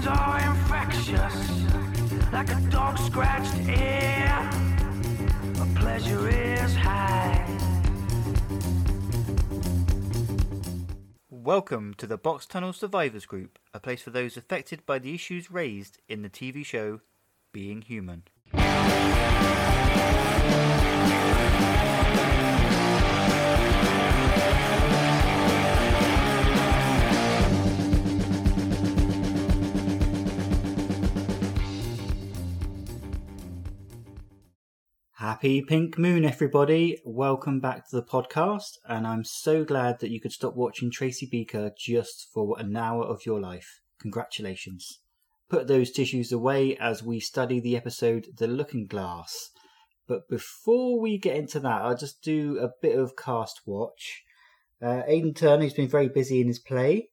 Feelings are infectious, like a dog scratched ear. But pleasure is high. Welcome to the Box Tunnel Survivors Group, a place for those affected by the issues raised in the TV show Being Human. Happy Pink Moon, everybody. Welcome back to the podcast. And I'm so glad that you could stop watching Tracy Beaker just for an hour of your life. Congratulations. Put those tissues away as we study the episode The Looking Glass. But before we get into that, I'll just do a bit of cast watch. Uh, Aidan Turner, who's been very busy in his play,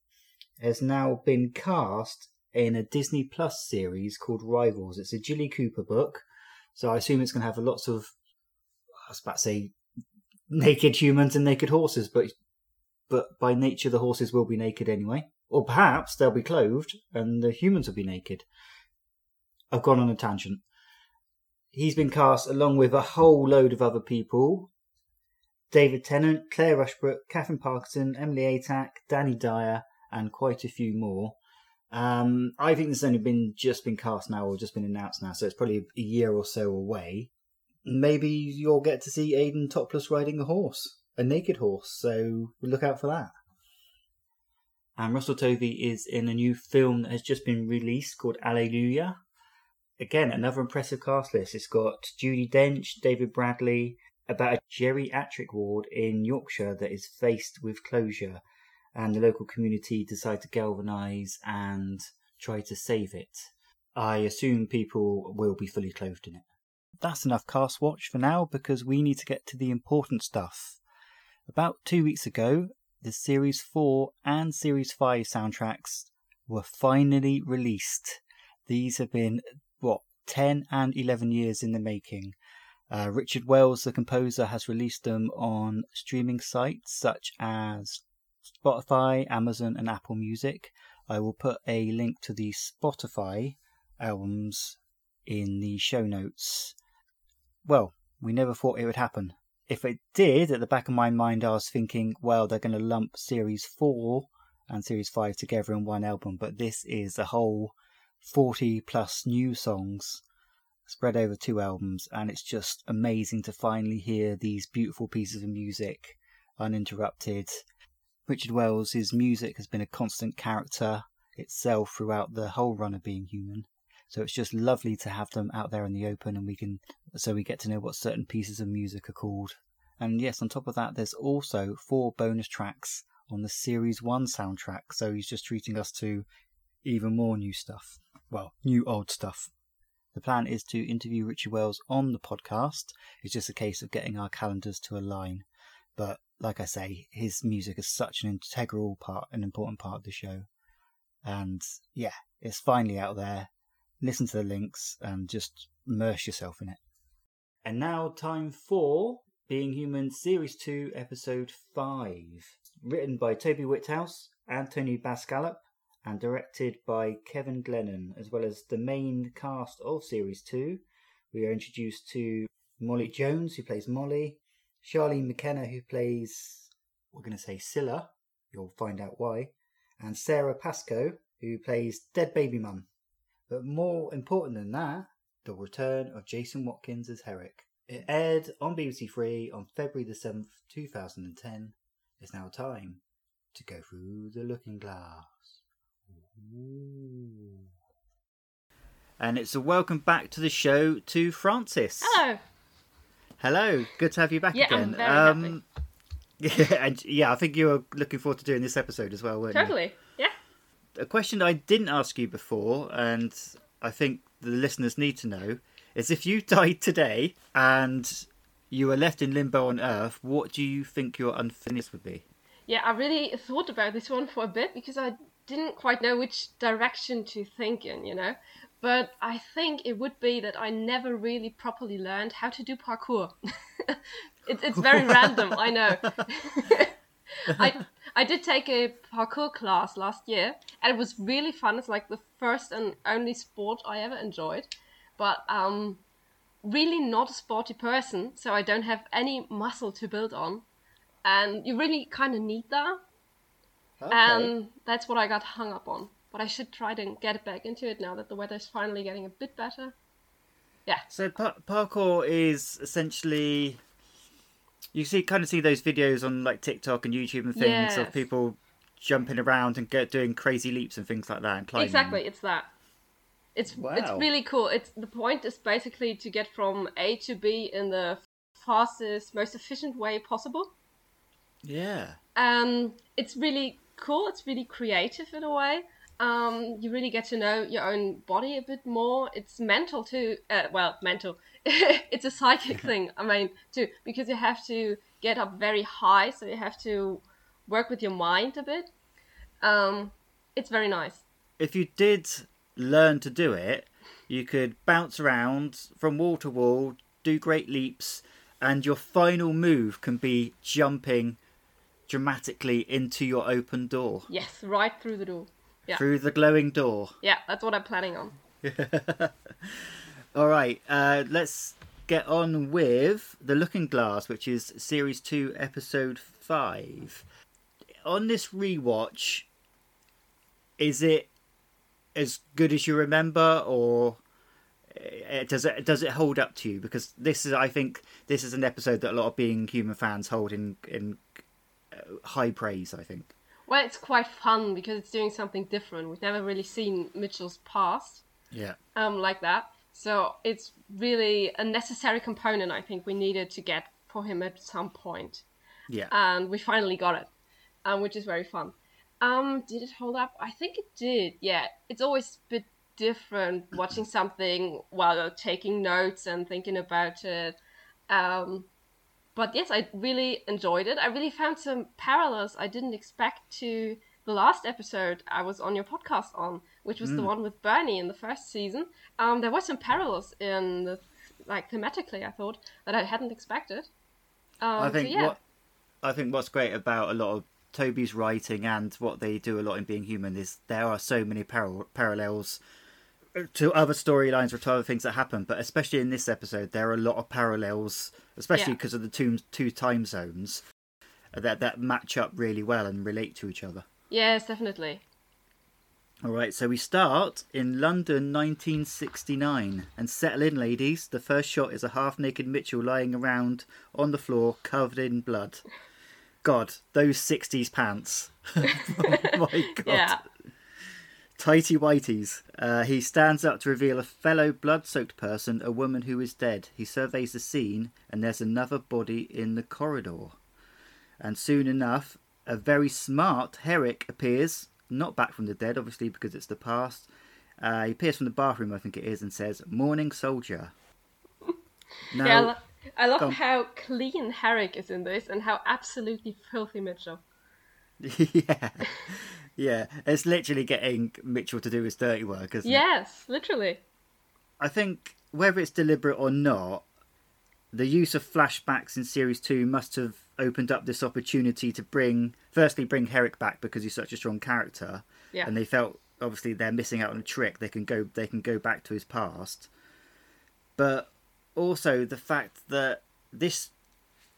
has now been cast in a Disney Plus series called Rivals. It's a Jilly Cooper book. So I assume it's going to have lots of, I was about to say, naked humans and naked horses, but but by nature the horses will be naked anyway. Or perhaps they'll be clothed and the humans will be naked. I've gone on a tangent. He's been cast along with a whole load of other people. David Tennant, Claire Rushbrook, Katherine Parkinson, Emily Atack, Danny Dyer, and quite a few more. Um, I think this has only been just been cast now or just been announced now, so it's probably a year or so away. Maybe you'll get to see Aidan topless riding a horse, a naked horse. So look out for that. And Russell Tovey is in a new film that has just been released called Allelujah. Again, another impressive cast list. It's got Judi Dench, David Bradley, about a geriatric ward in Yorkshire that is faced with closure and the local community decide to galvanise and try to save it. I assume people will be fully clothed in it. That's enough cast watch for now because we need to get to the important stuff. About two weeks ago, the Series 4 and Series 5 soundtracks were finally released. These have been, what, 10 and 11 years in the making. Uh, Richard Wells, the composer, has released them on streaming sites such as Spotify, Amazon, and Apple Music. I will put a link to the Spotify albums in the show notes. Well, we never thought it would happen. If it did, at the back of my mind, I was thinking, well, they're going to lump Series 4 and Series 5 together in one album, but this is a whole 40 plus new songs spread over two albums, and it's just amazing to finally hear these beautiful pieces of music uninterrupted Richard Wells' music has been a constant character itself throughout the whole run of being human. So it's just lovely to have them out there in the open and we can so we get to know what certain pieces of music are called. And yes, on top of that there's also four bonus tracks on the series 1 soundtrack. So he's just treating us to even more new stuff. Well, new old stuff. The plan is to interview Richard Wells on the podcast. It's just a case of getting our calendars to align. But like I say, his music is such an integral part, an important part of the show. And yeah, it's finally out there. Listen to the links and just immerse yourself in it. And now, time for Being Human Series 2, Episode 5. Written by Toby Whithouse, Anthony Bascalop, and directed by Kevin Glennon, as well as the main cast of Series 2. We are introduced to Molly Jones, who plays Molly, Charlene McKenna, who plays, we're going to say Scylla, you'll find out why, and Sara Pascoe, who plays Dead Baby Mum. But more important than that, the return of Jason Watkins as Herrick. It aired on BBC Three on February the 7th, 2010. It's now time to go through the looking glass. Ooh. And it's a welcome back to the show to Frances. Hello. Hello, good to have you back Yeah, again. I'm very um, yeah, and yeah, I think you were looking forward to doing this episode as well, weren't you? Totally. Yeah. A question I didn't ask you before, and I think the listeners need to know, is if you died today and you were left in limbo on Earth, what do you think your unfinished would be? Yeah, I really thought about this one for a bit because I didn't quite know which direction to think in, you know. But I think it would be that I never really properly learned how to do parkour. it, it's very random, I know. I I did take a parkour class last year, and it was really fun. It's like the first and only sport I ever enjoyed, but um, really not a sporty person, so I don't have any muscle to build on, and you really kind of need that, Okay. and that's what I got hung up on. But I should try to get back into it now that the weather's finally getting a bit better. Yeah. So par- parkour is essentially you see kind of see those videos on like TikTok and YouTube and things of people jumping around and get doing crazy leaps and things like that and climbing. Exactly, it's that. It's it's really cool. It's the point is basically to get from A to B in the fastest, most efficient way possible. Yeah. Um, it's really cool. It's really creative in a way. Um, you really get to know your own body a bit more. It's mental too. Uh, well, mental. it's a psychic thing. I mean, too, because you have to get up very high, so you have to work with your mind a bit. Um, it's very nice. If you did learn to do it, you could bounce around from wall to wall, do great leaps, and your final move can be jumping dramatically into your open door Yes, right through the door. Yeah. through the glowing door. Yeah, that's what I'm planning on. All right, uh, let's get on with The Looking Glass, which is Series 2, Episode 5. On this rewatch, is it as good as you remember, or uh, does it does it hold up to you? Because this is, I think, this is an episode that a lot of Being Human fans hold in in uh, high praise. I think. Well, it's quite fun because it's doing something different. We've never really seen Mitchell's past Yeah. um, like that. So it's really a necessary component I think we needed to get for him at some point. Yeah. And we finally got it, um, which is very fun. Um, did it hold up? I think it did. Yeah, it's always a bit different watching something while taking notes and thinking about it. Um, but yes, I really enjoyed it. I really found some parallels I didn't expect to the last episode I was on your podcast on, which was the one with Bernie in the first season. Um, there were some parallels in the like thematically, I thought that I hadn't expected. Um, I think so, yeah. what I think what's great about a lot of Toby's writing and what they do a lot in Being Human is there are so many paral- parallels to other storylines or to other things that happen, but especially in this episode, there are a lot of parallels, especially Yeah. because of the two two time zones uh, that that match up really well and relate to each other. Yes, definitely. All right, so we start in London 1969 and settle in, ladies. The first shot is a half naked Mitchell lying around on the floor covered in blood. God, those 60s pants. oh my God. Yeah. Tighty whities. Uh, he stands up to reveal a fellow blood soaked person, a woman who is dead. He surveys the scene and there's another body in the corridor. And soon enough, a very smart Herrick appears, not back from the dead, obviously, because it's the past. Uh, he appears from the bathroom, I think it is, and says, Morning Soldier. Now, yeah, I, lo- I love how clean Herrick is in this and how absolutely filthy Mitchell. yeah. Yeah, it's literally getting Mitchell to do his dirty work, isn't it? Yes, literally. I think whether it's deliberate or not, the use of flashbacks in series two must have opened up this opportunity to bring, firstly, bring Herrick back because he's such a strong character, Yeah. and they felt obviously they're missing out on a trick. They can go, they can go back to his past, but also the fact that this,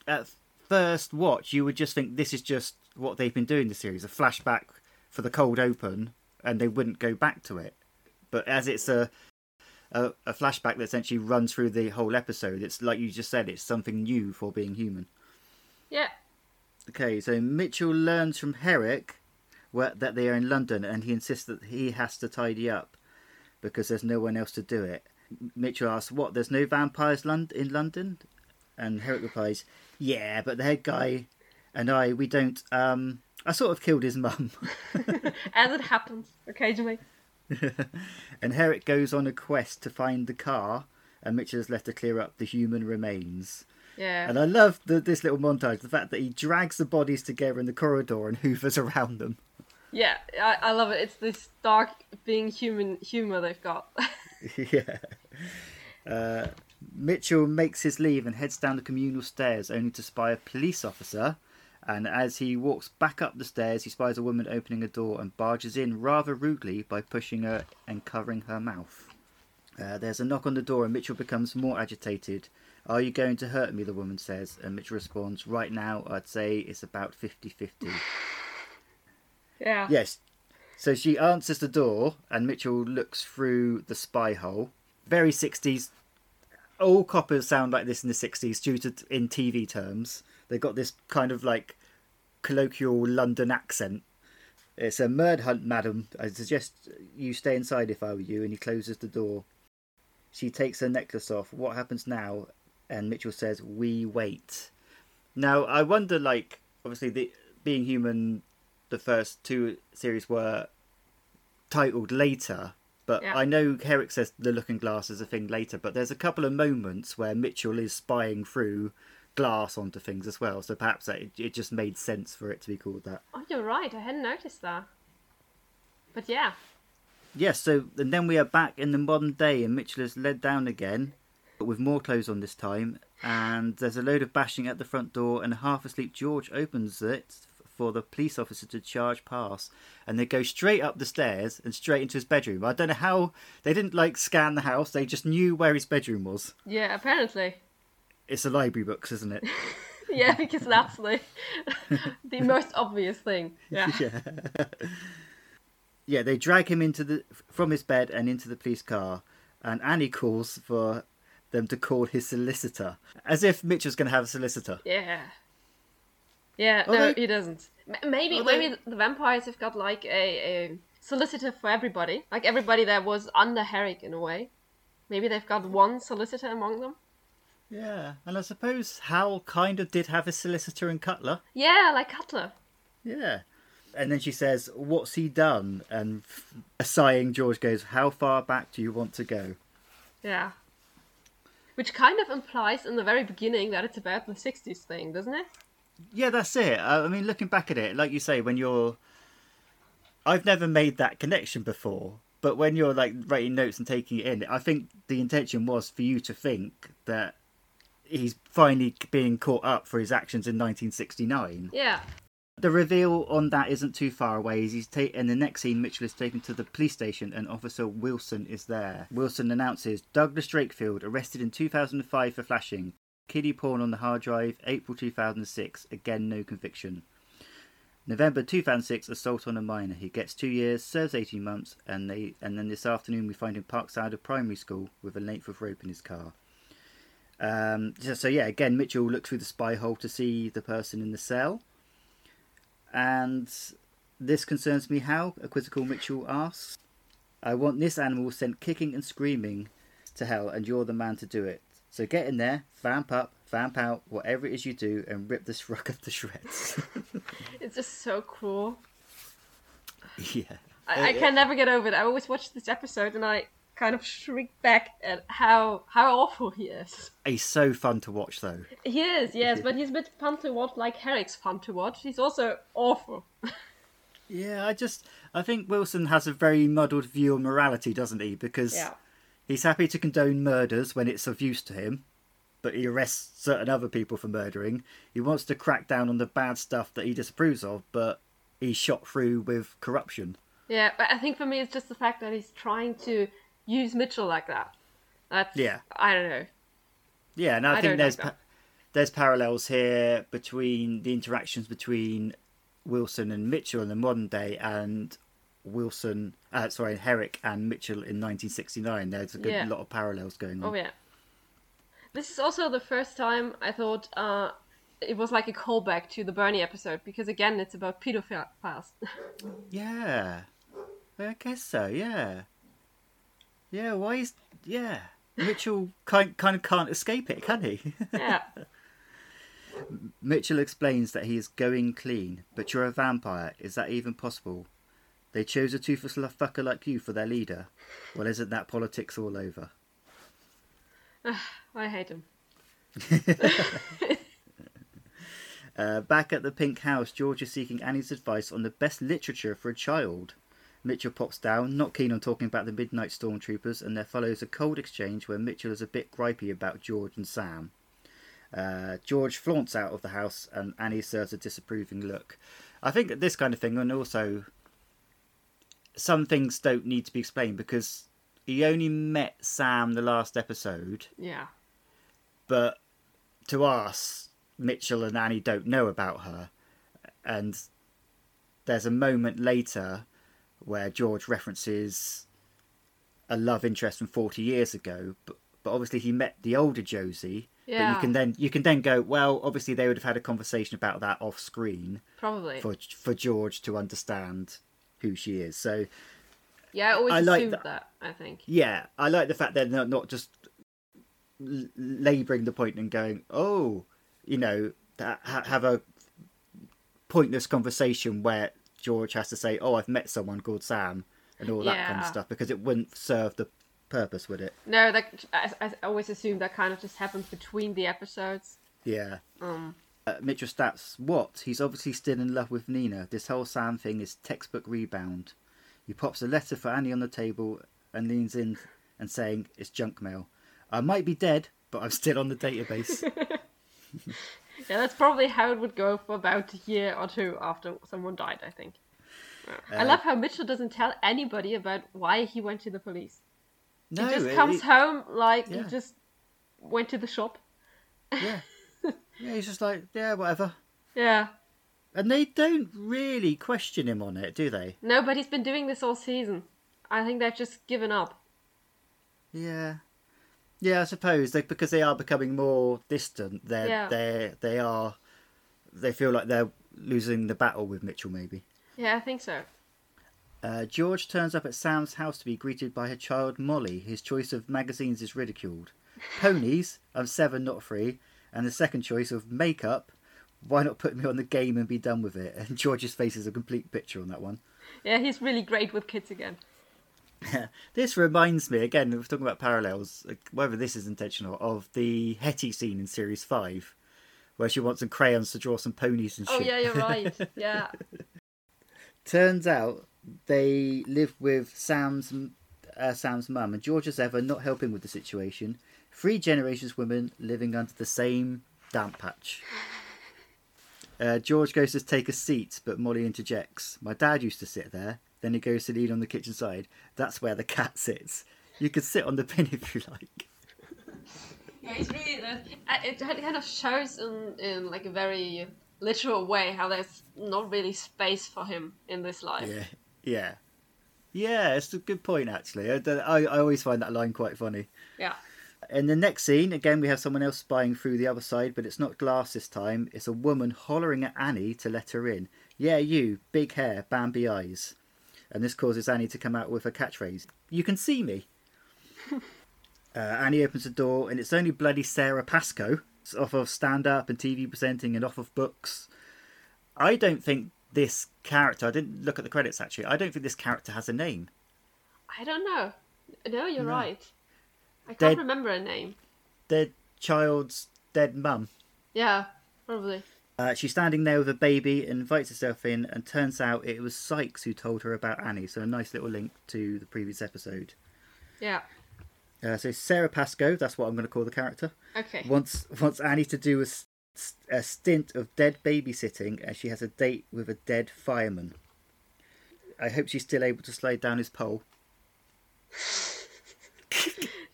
at first watch, you would just think this is just what they've been doing the series, a flashback for the cold open, and they wouldn't go back to it. But as it's a a, a flashback that essentially runs through the whole episode. It's like you just said, it's something new for being human. Yeah. Okay, so Mitchell learns from Herrick where, that they are in London, and he insists that he has to tidy up because there's no one else to do it. Mitchell asks, "What? There's no vampires in London?" And Herrick replies, "Yeah, but the head guy and I, we don't. Um, I sort of killed his mum." As it happens occasionally. and Herrick goes on a quest to find the car, and Mitchell has left to clear up the human remains. Yeah. And I love the, this little montage, the fact that he drags the bodies together in the corridor and hoovers around them. Yeah, I, I love it. It's this dark being human humor they've got. yeah. Uh, Mitchell makes his leave and heads down the communal stairs, only to spy a police officer And as he walks back up the stairs, he spies a woman opening a door and barges in rather rudely by pushing her and covering her mouth. Uh, there's a knock on the door, and Mitchell becomes more agitated. Are you going to hurt me? The woman says. And Mitchell responds, Right now, I'd say it's about 50 50. Yeah. Yes. So she answers the door, and Mitchell looks through the spy hole. Very 60s. All coppers sound like this in the 60s, due to in TV terms. They've got this kind of like colloquial London accent. It's a murder hunt, madam. I suggest you stay inside if I were you. And he closes the door. She takes her necklace off. What happens now? And Mitchell says, "We wait." Now I wonder, like, obviously, the being human, the first two series were titled later, but Yeah. I know Herrick says the looking glass is a thing later. But there's a couple of moments where Mitchell is spying through glass onto things as well. So perhaps that it, it just made sense for it to be called that. Oh, you're right. I hadn't noticed that. But yeah. Yes, so and then we are back in the modern day, and Mitchell is led down again, but with more clothes on this time. And there's a load of bashing at the front door, and half asleep George opens it for the police officer to charge past, and they go straight up the stairs and straight into his bedroom. I don't know how they didn't like scan the house; they just knew where his bedroom was. Yeah, apparently. It's the library books, isn't it? Yeah, because that's the the most obvious thing. Yeah. yeah. yeah, they drag him into the from his bed and into the police car, and Annie calls for them to call his solicitor, as if Mitchell's going to have a solicitor. Yeah. Yeah, no, he doesn't. Maybe maybe the vampires have got like a, a solicitor for everybody. Like everybody that was under Herrick in a way. Maybe they've got one solicitor among them. Yeah, and I suppose Hal kind of did have a solicitor in Cutler. Yeah, like Cutler. Yeah. And then she says, "What's he done?" And f- sighing, George goes, "How far back do you want to go?" Yeah. Which kind of implies in the very beginning that it's about the 60s thing, doesn't it? Yeah, that's it. I mean, looking back at it, like you say, when you're, I've never made that connection before. But when you're like writing notes and taking it in, I think the intention was for you to think that he's finally being caught up for his actions in 1969. Yeah. The reveal on that isn't too far away. As he's ta- in the next scene, Mitchell is taken to the police station, and Officer Wilson is there. Wilson announces Douglas Drakefield arrested in 2005 for flashing. Kiddie porn on the hard drive. April 2006. Again, no conviction. November 2006, assault on a minor. He gets two years, serves 18 months, and they and then this afternoon we find him Parkside of primary school with a length of rope in his car. Um, so, so yeah, again, Mitchell looks through the spy hole to see the person in the cell. And this concerns me how? A quizzical Mitchell asks. I want this animal sent kicking and screaming to hell, and you're the man to do it. So get in there, vamp up, vamp out, whatever it is you do, and rip this ruck to shreds. It's just so cruel. yeah. I, I can never get over it. I always watch this episode and I kind of shriek back at how how awful he is. He's so fun to watch, though. He is, yes, but he's a bit fun to watch, like Herrick's fun to watch. He's also awful. Yeah, I just I think Wilson has a very muddled view of morality, doesn't he? Because Yeah. he's happy to condone murders when it's of use to him, but he arrests certain other people for murdering. He wants to crack down on the bad stuff that he disapproves of, but he's shot through with corruption. Yeah, but I think for me it's just the fact that he's trying to use Mitchell like that. That's Yeah. I don't know. Yeah, and I, I think there's like pa- there's parallels here between the interactions between Wilson and Mitchell in the modern day and Wilson, uh, sorry, Herrick and Mitchell in 1969. There's a good Yeah. lot of parallels going on. Oh yeah. This is also the first time I thought uh, it was like a callback to the Bernie episode because again it's about pedophiles. Yeah, I guess so. Yeah, yeah. Why is yeah? Mitchell kind kind of can't escape it, can he? yeah. Mitchell explains that he is going clean, but you're a vampire. Is that even possible? They chose a toothless fucker like you for their leader. Well, isn't that politics all over? I hate him. Uh, back at the pink house, George is seeking Annie's advice on the best literature for a child. Mitchell pops down, not keen on talking about the Midnight Stormtroopers, and there follows a cold exchange where Mitchell is a bit gripey about George and Sam. Uh, George flaunts out of the house, and Annie serves a disapproving look. I think this kind of thing, and also some things don't need to be explained because he only met Sam the last episode, Yeah. but to us, Mitchell and Annie don't know about her. And there's a moment later where George references a love interest from 40 years ago, but, but obviously he met the older Josie. Yeah. But you can then you can then go well. Obviously, they would have had a conversation about that off screen Probably. for for George to understand who she is. So yeah, I always I like assumed that. that. I think. yeah, I like the fact they're not, not just l- labouring the point and going, oh, you know, that, ha- have a pointless conversation where George has to say, oh, I've met someone called Sam and all that kind of stuff because it wouldn't serve the purpose, would it? No, that I, I always assumed that kind of just happens between the episodes. Yeah. Um. Uh, Mitchell stats, what? He's obviously still in love with Nina. This whole Sam thing is textbook rebound. He pops a letter for Annie on the table and leans in and saying, it's junk mail. I might be dead, but I'm still on the database. Yeah, that's probably how it would go for about a year or two after someone died. I think. I Uh, love how Mitchell doesn't tell anybody about why he went to the police. no, he just it- comes it- home like yeah. he just went to the shop. yeah. yeah, he's just like, yeah, whatever. Yeah. And they don't really question him on it, do they? No, but he's been doing this all season. I think they've just given up. Yeah. Yeah, I suppose they, because they are becoming more distant. They're Yeah. they they are they feel like they're losing the battle with Mitchell. Maybe. Yeah, I think so. Uh, George turns up at Sam's house to be greeted by her child Molly. His choice of magazines is ridiculed. Ponies, I'm seven, not three. And the second choice of makeup, why not put me on the game and be done with it? And George's face is a complete picture on that one. Yeah, he's really great with kids again. This reminds me, again, we're talking about parallels, whether this is intentional, of the Hetty scene in Series 5, where she wants some crayons to draw some ponies and Oh shit. Oh yeah, you're right. Yeah. Turns out they live with Sam's uh, Sam's mum, and George as ever not helping with the situation. Three generations women living under the same damp patch. Uh, George goes to take a seat, but Molly interjects. My dad used to sit there. Then he goes to lean on the kitchen side. That's where the cat sits. You could sit on the bin if you like. Yeah, he's really. Uh, it kind of shows in in like a very literal way how there's not really space for him in this life. Yeah, yeah, yeah. It's a good point actually. I, I, I always find that line quite funny. Yeah. In the next scene, again, we have someone else spying through the other side, but it's not glass this time. It's a woman hollering at Annie to let her in. Yeah, you, big hair, Bambi eyes. And this causes Annie to come out with a catchphrase You can see me. uh, Annie opens the door, and it's only bloody Sara Pascoe. It's off of stand up and TV presenting and off of books. I don't think this character, I didn't look at the credits actually, I don't think this character has a name. I don't know. No, you're No. right. I can't Dead- remember a name. Dead child's dead mum. Yeah, probably. Uh, she's standing there with a baby, and invites herself in, and turns out it was Sykes who told her about Annie. So a nice little link to the previous episode. Yeah. Uh, so Sara Pascoe, that's what I'm going to call the character, Okay. wants wants Annie to do a, a stint of dead babysitting, as she has a date with a dead fireman. I hope she's still able to slide down his pole.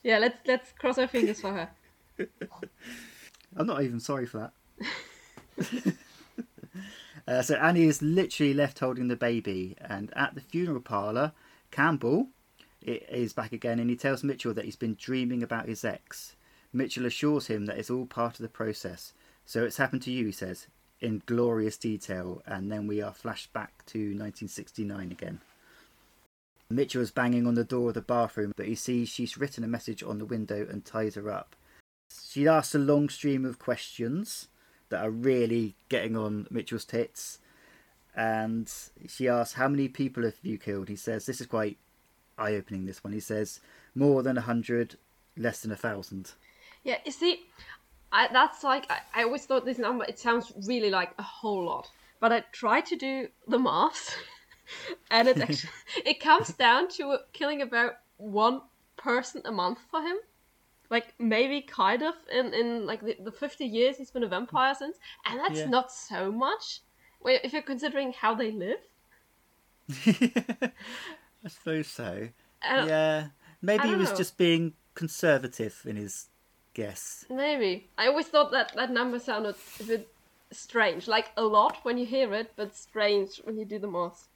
Yeah, let's let's cross our fingers for her. I'm not even sorry for that. uh, so Annie is literally left holding the baby, and at the funeral parlour, Campbell is back again, and he tells Mitchell that he's been dreaming about his ex. Mitchell assures him that it's all part of the process. So it's happened to you, he says, in glorious detail, and then we are flashed back to 1969 again. Mitchell is banging on the door of the bathroom, but he sees she's written a message on the window and ties her up. She asks a long stream of questions that are really getting on Mitchell's tits. And she asks, How many people have you killed? He says, This is quite eye opening, this one. He says, More than a hundred, less than a thousand. Yeah, you see, I, that's like I, I always thought this number. It sounds really like a whole lot, but I tried to do the maths, and it actually it comes down to killing about one person a month for him. Like maybe kind of in in like the, the 50 years he's been a vampire since and that's Yeah. not so much if you're considering how they live I suppose so. yeah, maybe he was know. just being conservative in his guess. maybe i always thought that that number sounded a bit strange like a lot when you hear it but strange when you do the math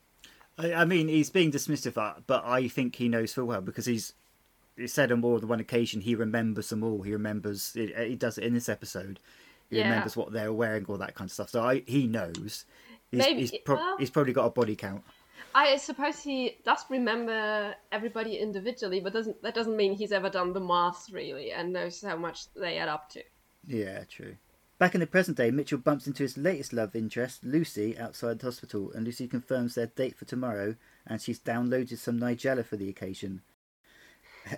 I, I mean, he's being dismissive, uh, but I think he knows full well because he's he said on more than one occasion he remembers them all. He remembers he, he does it in this episode. He Yeah. remembers what they're wearing, all that kind of stuff. So I, he knows. He's, Maybe- he's, prob- well- he's probably got a body count. I suppose he does remember everybody individually, but doesn't that doesn't mean he's ever done the maths really and knows how much they add up to. Yeah, true. Back in the present day, Mitchell bumps into his latest love interest, Lucy, outside the hospital, and Lucy confirms their date for tomorrow, and she's downloaded some Nigella for the occasion.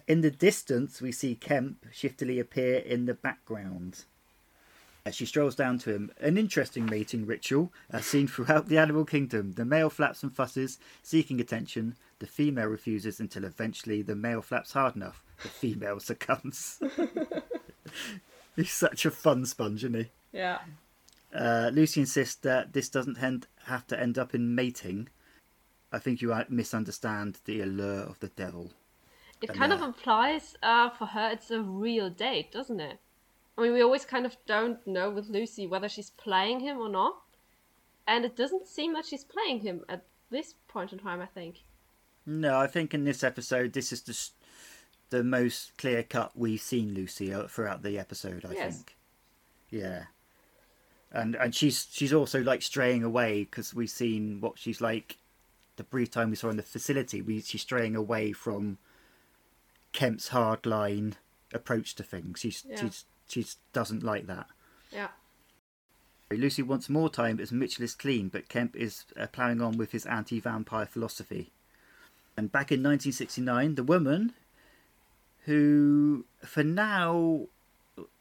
In the distance, we see Kemp shiftily appear in the background. As she strolls down to him, an interesting mating ritual as seen throughout the animal kingdom. The male flaps and fusses, seeking attention. The female refuses until eventually the male flaps hard enough. The female succumbs. He's such a fun sponge, isn't he? Yeah. Uh, Lucy insists that this doesn't end, have to end up in mating. I think you uh, misunderstand the allure of the devil. It kind of implies uh, for her it's a real date, doesn't it? I mean, we always kind of don't know with Lucy whether she's playing him or not. And it doesn't seem that she's playing him at this point in time, I think. No, I think in this episode, this is the, the most clear cut we've seen Lucy uh, throughout the episode. I Yes. think. Yeah. And and she's she's also like straying away because we've seen what she's like. The brief time we saw in the facility, we she's straying away from Kemp's hardline approach to things. She's Yeah. she's she doesn't like that. Yeah. Lucy wants more time as Mitchell is clean, but Kemp is uh, ploughing on with his anti vampire philosophy. And back in 1969, the woman who, for now,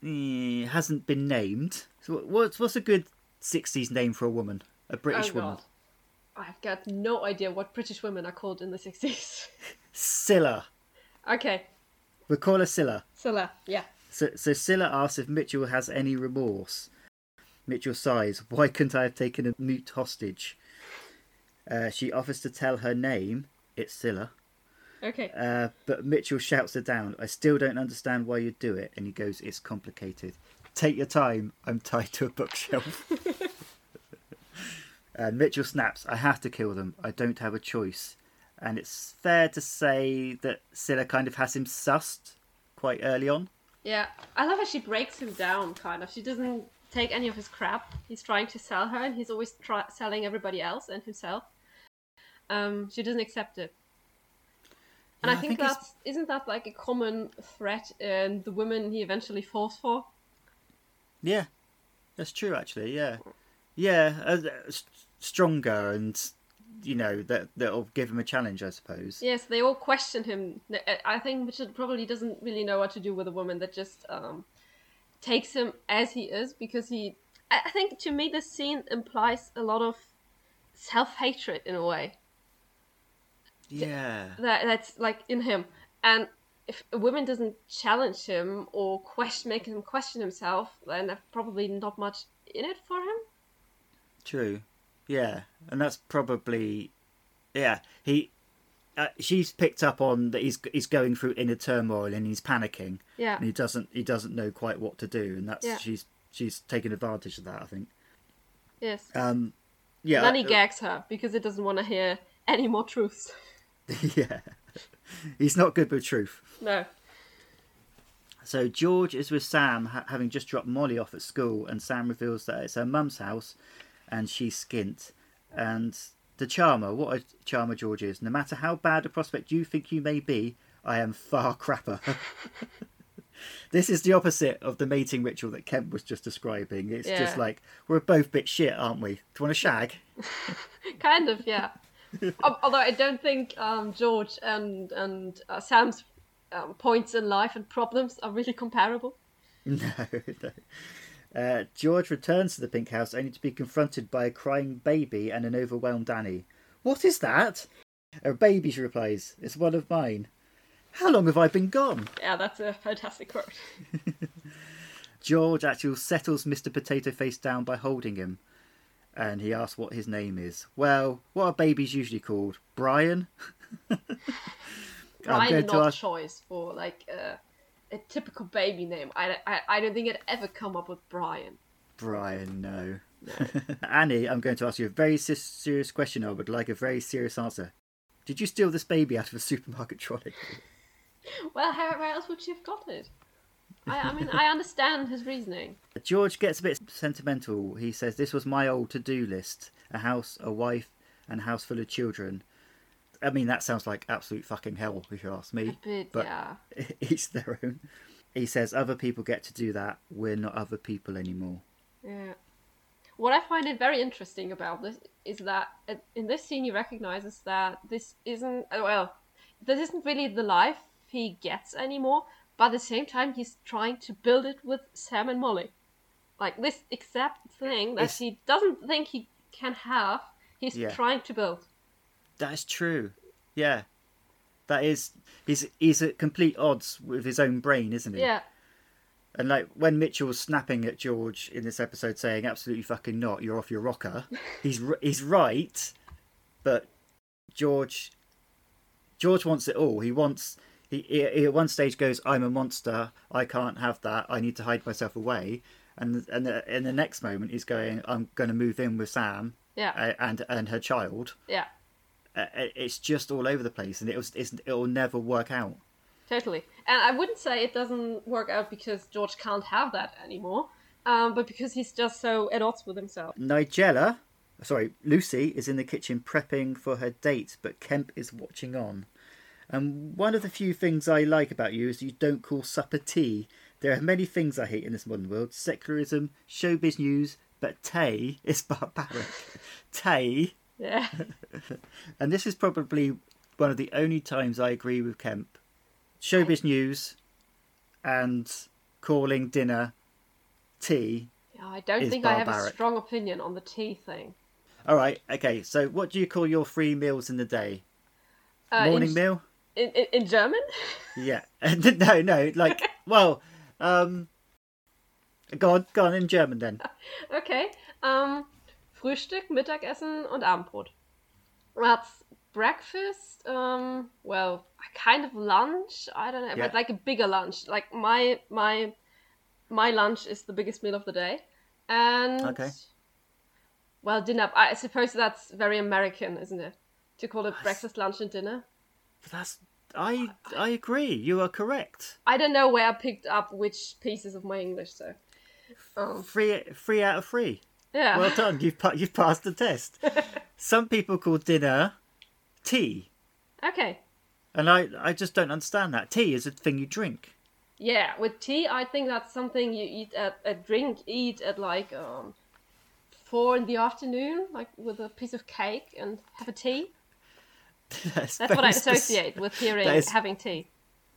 eh, hasn't been named. So, what's, what's a good 60s name for a woman? A British oh, woman? God. I've got no idea what British women are called in the 60s. Scylla. Okay. We'll call her Scylla. Scylla. Yeah. So, so Scylla asks if Mitchell has any remorse. Mitchell sighs, Why couldn't I have taken a mute hostage? Uh, she offers to tell her name. It's Scylla. Okay. Uh, but Mitchell shouts her down. I still don't understand why you do it. And he goes, It's complicated. Take your time. I'm tied to a bookshelf. and Mitchell snaps, I have to kill them. I don't have a choice. And it's fair to say that Scylla kind of has him sussed quite early on. Yeah, I love how she breaks him down, kind of. She doesn't take any of his crap. He's trying to sell her, and he's always try- selling everybody else and himself. Um, she doesn't accept it. And Yeah, I I think, think it's- that's isn't that like a common threat in the women he eventually falls for? Yeah, that's true. Actually, yeah, yeah, uh, s- stronger and you know that that'll give him a challenge, I suppose. Yes, they all question him. I think Richard probably doesn't really know what to do with a woman that just um, takes him as he is because he. I I think to me this scene implies a lot of self hatred in a way. Yeah, that that's like in him and if a woman doesn't challenge him or question make him question himself then there's probably not much in it for him true. Yeah, and that's probably yeah. He, uh, she's picked up on that he's he's going through inner turmoil and he's panicking yeah and he doesn't he doesn't know quite what to do and that's Yeah. she's she's taken advantage of that. I think. yes Um, yeah. then he uh, gags her because it doesn't want to hear any more truths yeah. He's not good with truth. no So George is with Sam, ha- having just dropped Molly off at school, and Sam reveals that it's her mum's house, and she's skint. And the charmer, what a charmer George is. No matter how bad a prospect you think you may be, I am far crapper. this is the opposite of the mating ritual that Kemp was just describing. It's just like we're both bit shit, aren't we? Do you want to shag? kind of yeah although i don't think um, george and and uh, sam's um, points in life and problems are really comparable No, no. Uh, George returns to the pink house only to be confronted by a crying baby and an overwhelmed Annie. What is that? A baby, she replies. It's one of mine. How long have I been gone? Yeah, that's a fantastic quote. George actually settles Mr. Potato Face down by holding him. And he asks what his name is. Well, what are babies usually called? Brian? Brian to ask- choice for like uh, a typical baby name. I, I, I don't think I'd ever come up with Brian. Brian, no. Annie, I'm going to ask you a very serious question. I would like a very serious answer. Did you steal this baby out of a supermarket trolley? Well, how, where else would she have got it? I, I mean, I understand his reasoning. George gets a bit sentimental. He says, This was my old to do list a house, a wife, and a house full of children. I mean, that sounds like absolute fucking hell, if you ask me. A bit, but yeah. each their own. He says, Other people get to do that. We're not other people anymore. Yeah. What I find it very interesting about this is that in this scene he recognizes that this isn't uh, well, this isn't really the life he gets anymore. But at the same time, he's trying to build it with Sam and Molly, like this exact thing that It's- he doesn't think he can have. He's Yeah. trying to build. That's true. Yeah. That is. He's, he's at complete odds with his own brain, isn't he? Yeah, And like when Mitchell was snapping at George in this episode, saying "Absolutely fucking not, you're off your rocker," he's he's right, but George George wants it all. He wants he, he he at one stage goes, "I'm a monster. I can't have that. I need to hide myself away." And and the, in the next moment, he's going, "I'm going to move in with Sam yeah, and and her child." yeah. Uh, it's just all over the place, and it was it'll never work out. Totally. And I wouldn't say it doesn't work out because George can't have that anymore, um, but because he's just so at odds with himself. Nigella, sorry, Lucy is in the kitchen prepping for her date, but Kemp is watching on. And one of the few things I like about you is you don't call supper tea. There are many things I hate in this modern world secularism, showbiz news, but tea is barbaric. tea, Yeah. and this is probably one of the only times I agree with Kemp. Showbiz news and calling dinner tea. I don't think I have a strong opinion on the tea thing. All right, okay. So, what do you call your three meals in the day? Uh, Morning in, meal? in, in, in German? Yeah. no, no. Like, well, um, go on, go on in German then. okay. Um, Frühstück, Mittagessen und Abendbrot. That's breakfast. Um, well, kind of lunch. I don't know, Yeah. but like a bigger lunch. Like my my my lunch is the biggest meal of the day, and Okay. well, dinner. I suppose that's very American, isn't it? To call it breakfast, lunch, and dinner. But that's I I agree. You are correct. I don't know where I picked up which pieces of my English, so. Um, Three three out of three. Yeah. Well done. You've pa- you've passed the test. Some people call dinner tea, okay. and I I just don't understand that. Tea is a thing you drink. Yeah, with tea, I think that's something you eat at a drink eat at like um four in the afternoon, like with a piece of cake and have a tea. That's, That's what I associate with hearing is- having tea.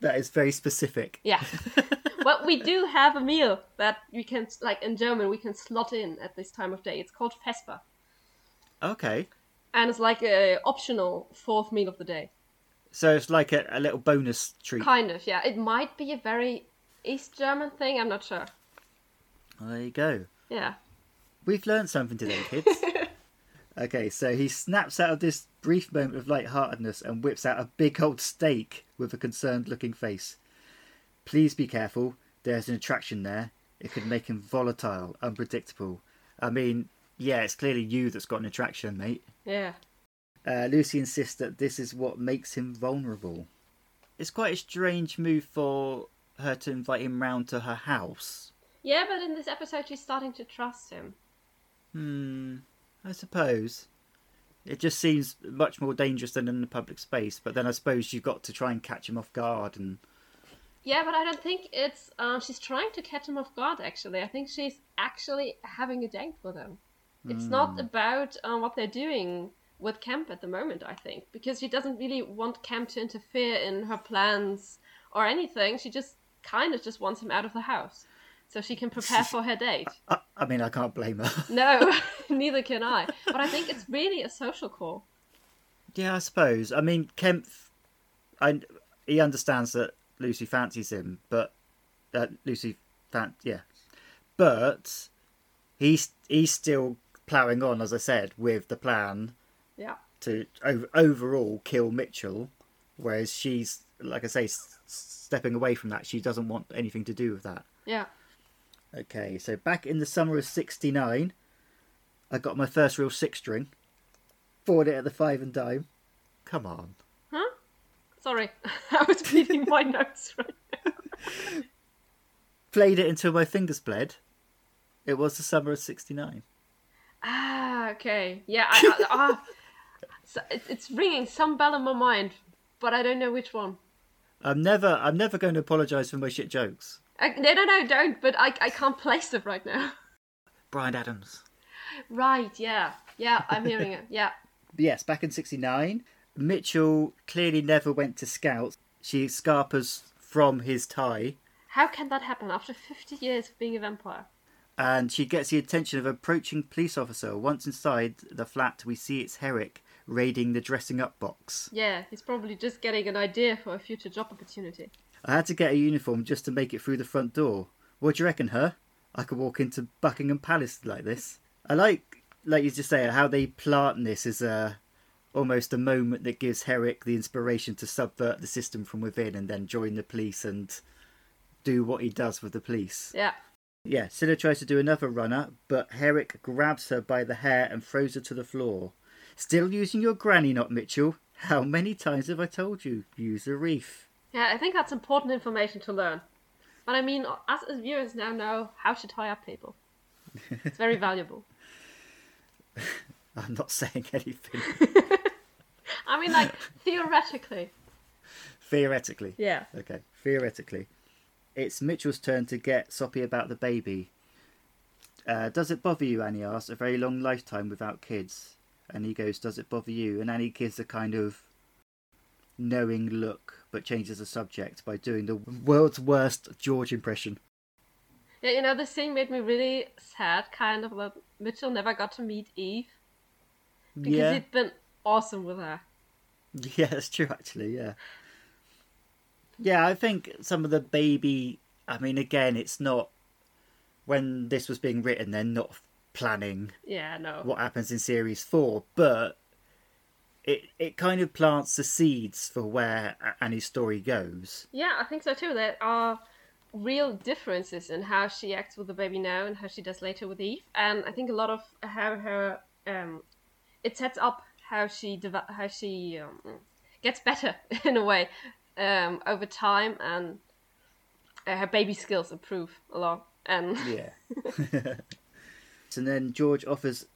That is very specific. Yeah. but we do have a meal that we can like in German we can slot in at this time of day. It's called Vesper. Okay. And it's like a optional fourth meal of the day. So it's like a, a little bonus treat. Kind of, yeah. It might be a very East German thing, I'm not sure. There you go. Yeah. We've learned something today, kids. okay, so he snaps out of this brief moment of lightheartedness and whips out a big old steak with a concerned looking face. Please be careful. There's an attraction there. It could make him volatile, unpredictable. I mean, yeah, it's clearly you that's got an attraction, mate. Yeah. Uh, Lucy insists that this is what makes him vulnerable. It's quite a strange move for her to invite him round to her house. Yeah, but in this episode she's starting to trust him. Hmm, I suppose. It just seems much more dangerous than in the public space, but then I suppose you've got to try and catch him off guard and Yeah, but I don't think it's. Um, she's trying to catch him off guard. Actually, I think she's actually having a date with him. It's not about um, what they're doing with Kemp at the moment. I think because she doesn't really want Kemp to interfere in her plans or anything. She just kind of just wants him out of the house so she can prepare for her date. I, I mean, I can't blame her. No, neither can I. But I think it's really a social call. yeah, I suppose. I mean, Kemp, I, he understands that Lucy fancies him, but uh, Lucy fan yeah, but he's he's still ploughing on, as I said, with the plan Yeah. to over, overall kill Mitchell, whereas she's like I say, s- stepping away from that. She doesn't want anything to do with that. Yeah. Okay, so back in the summer of '69, I got my first real six string. Bought it at the five and dime. Come on. Sorry, I was reading my notes right now. Played it until my fingers bled. It was the summer of '69. Ah, okay. Yeah, I, I, ah, so it's ringing some bell in my mind, but I don't know which one. I'm never, I'm never going to apologise for my shit jokes. I, no, no, no, don't. But I, I can't place it right now. Bryan Adams. Right? Yeah, yeah. I'm hearing it. Yeah. Yes, back in '69, Mitchell clearly never went to Scouts. She scarpers from his tie, How can that happen after 50 years of being a vampire? and she gets the attention of an approaching police officer. Once inside the flat, we see it's Herrick raiding the dressing up box. Yeah, he's probably just getting an idea for a future job opportunity. I had to get a uniform just to make it through the front door. What do you reckon, her? I could walk into Buckingham Palace like this. I like, like you just say, how they plant this as a almost a moment that gives Herrick the inspiration to subvert the system from within and then join the police and do what he does with the police. Yeah. Yeah, Scylla tries to do another runner, but Herrick grabs her by the hair and throws her to the floor. Still using your granny knot, Mitchell? How many times have I told you? Use a reef. Yeah, I think that's important information to learn. But I mean, us as viewers now know how to tie up people. It's very valuable. I'm not saying anything. I mean, like, theoretically. Theoretically. Yeah. Okay, theoretically. It's Mitchell's turn to get soppy about the baby. Uh, does it bother you, Annie asks, a very long lifetime without kids? And he goes, Does it bother you? And Annie gives a kind of knowing look, but changes the subject by doing the world's worst George impression. Yeah, you know, this scene made me really sad, kind of, that Mitchell never got to meet Eve. Because yeah, he'd been awesome with her. yeah, that's true, actually, yeah. Yeah, I think some of the baby. I mean, again, it's not. When this was being written, they're not planning Yeah, no. what happens in series four, but it it kind of plants the seeds for where Annie's story goes. Yeah, I think so too. There are real differences in how she acts with the baby now and how she does later with Eve, and I think a lot of how her um, it sets up how she deve- how she um, gets better in a way um, over time, and uh, her baby skills improve a lot. And Yeah. and then George offers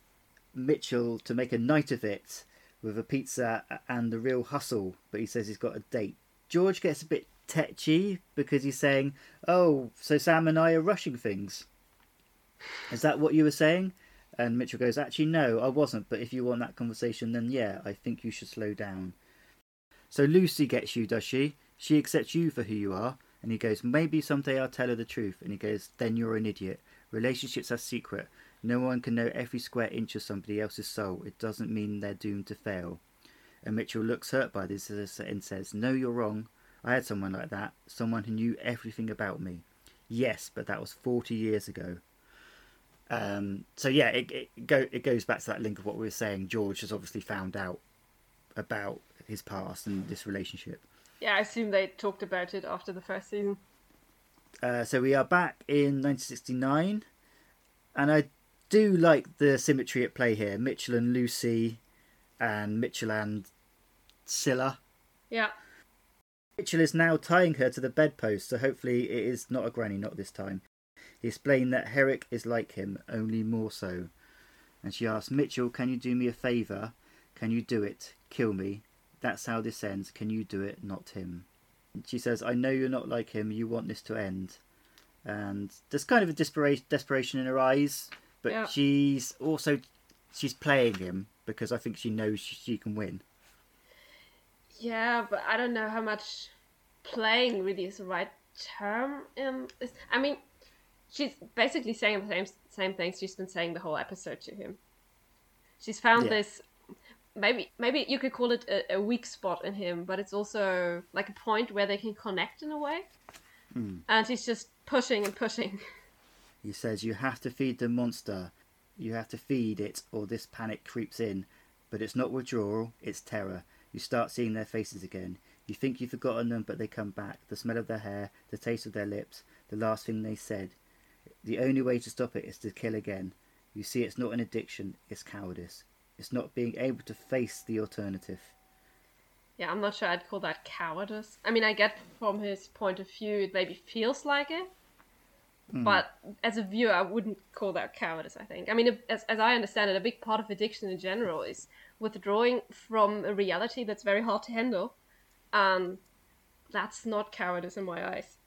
Mitchell to make a night of it with a pizza and the real hustle, but he says he's got a date. George gets a bit tetchy because he's saying, "Oh, so Sam and I are rushing things." Is that what you were saying? And Mitchell goes, "Actually, no, I wasn't. But if you want that conversation, then yeah, I think you should slow down." So Lucy gets you, does she? She accepts you for who you are. And he goes, maybe someday I'll tell her the truth. And he goes, then you're an idiot. Relationships are secret. No one can know every square inch of somebody else's soul. It doesn't mean they're doomed to fail. And Mitchell looks hurt by this and says, no, you're wrong. I had someone like that. Someone who knew everything about me. Yes, but that was 40 years ago. Um, so yeah, it, it, go, it goes back to that link of what we were saying. George has obviously found out about his past and this relationship. yeah, I assume they talked about it after the first season. Uh, so we are back in 1969, and I do like the symmetry at play here. Mitchell and Lucy, and Mitchell and Scylla. Yeah, Mitchell is now tying her to the bedpost, so hopefully it is not a granny knot this time. He explained that Herrick is like him, only more so. And she asks, Mitchell, can you do me a favour? Can you do it? Kill me. That's how this ends. Can you do it? Not him. She says, I know you're not like him. You want this to end. And there's kind of a desperation, desperation in her eyes, but Yeah. she's also she's playing him because I think she knows she, she can win. Yeah, but I don't know how much playing really is the right term. In this. I mean, she's basically saying the same same things she's been saying the whole episode to him. She's found Yeah. this maybe maybe you could call it a, a weak spot in him, but it's also like a point where they can connect in a way. Hmm. And he's just pushing and pushing. He says, You have to feed the monster. You have to feed it, or this panic creeps in. But it's not withdrawal, it's terror. You start seeing their faces again. You think you've forgotten them, but they come back. The smell of their hair, the taste of their lips, the last thing they said. The only way to stop it is to kill again. You see, it's not an addiction, it's cowardice. It's not being able to face the alternative. Yeah, I'm not sure I'd call that cowardice. I mean, I get from his point of view, it maybe feels like it. Hmm. But as a viewer, I wouldn't call that cowardice, I think. I mean, as, as I understand it, a big part of addiction in general is withdrawing from a reality that's very hard to handle. And that's not cowardice in my eyes.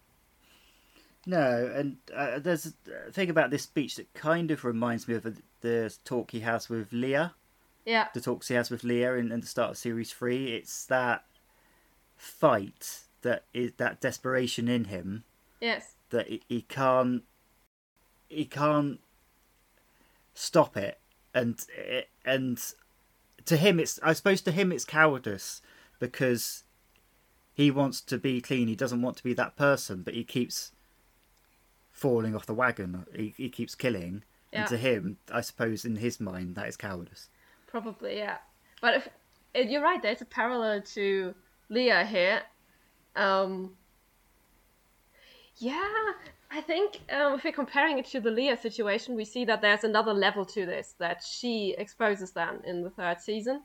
No, and uh, there's a thing about this speech that kind of reminds me of the, the talk he has with Leah. Yeah, The talks he has with Leah in, in the start of series three. It's that fight that is that desperation in him yes. that he, he can't he can't stop it, and it, and to him it's I suppose to him it's cowardice because he wants to be clean. He doesn't want to be that person, but he keeps falling off the wagon. He, he keeps killing. Yeah. And to him, I suppose in his mind, that is cowardice. Probably, yeah. But if, if you're right, there's a parallel to Leah here. Um, yeah, I think um, if we're comparing it to the Leah situation, we see that there's another level to this that she exposes then in the third season,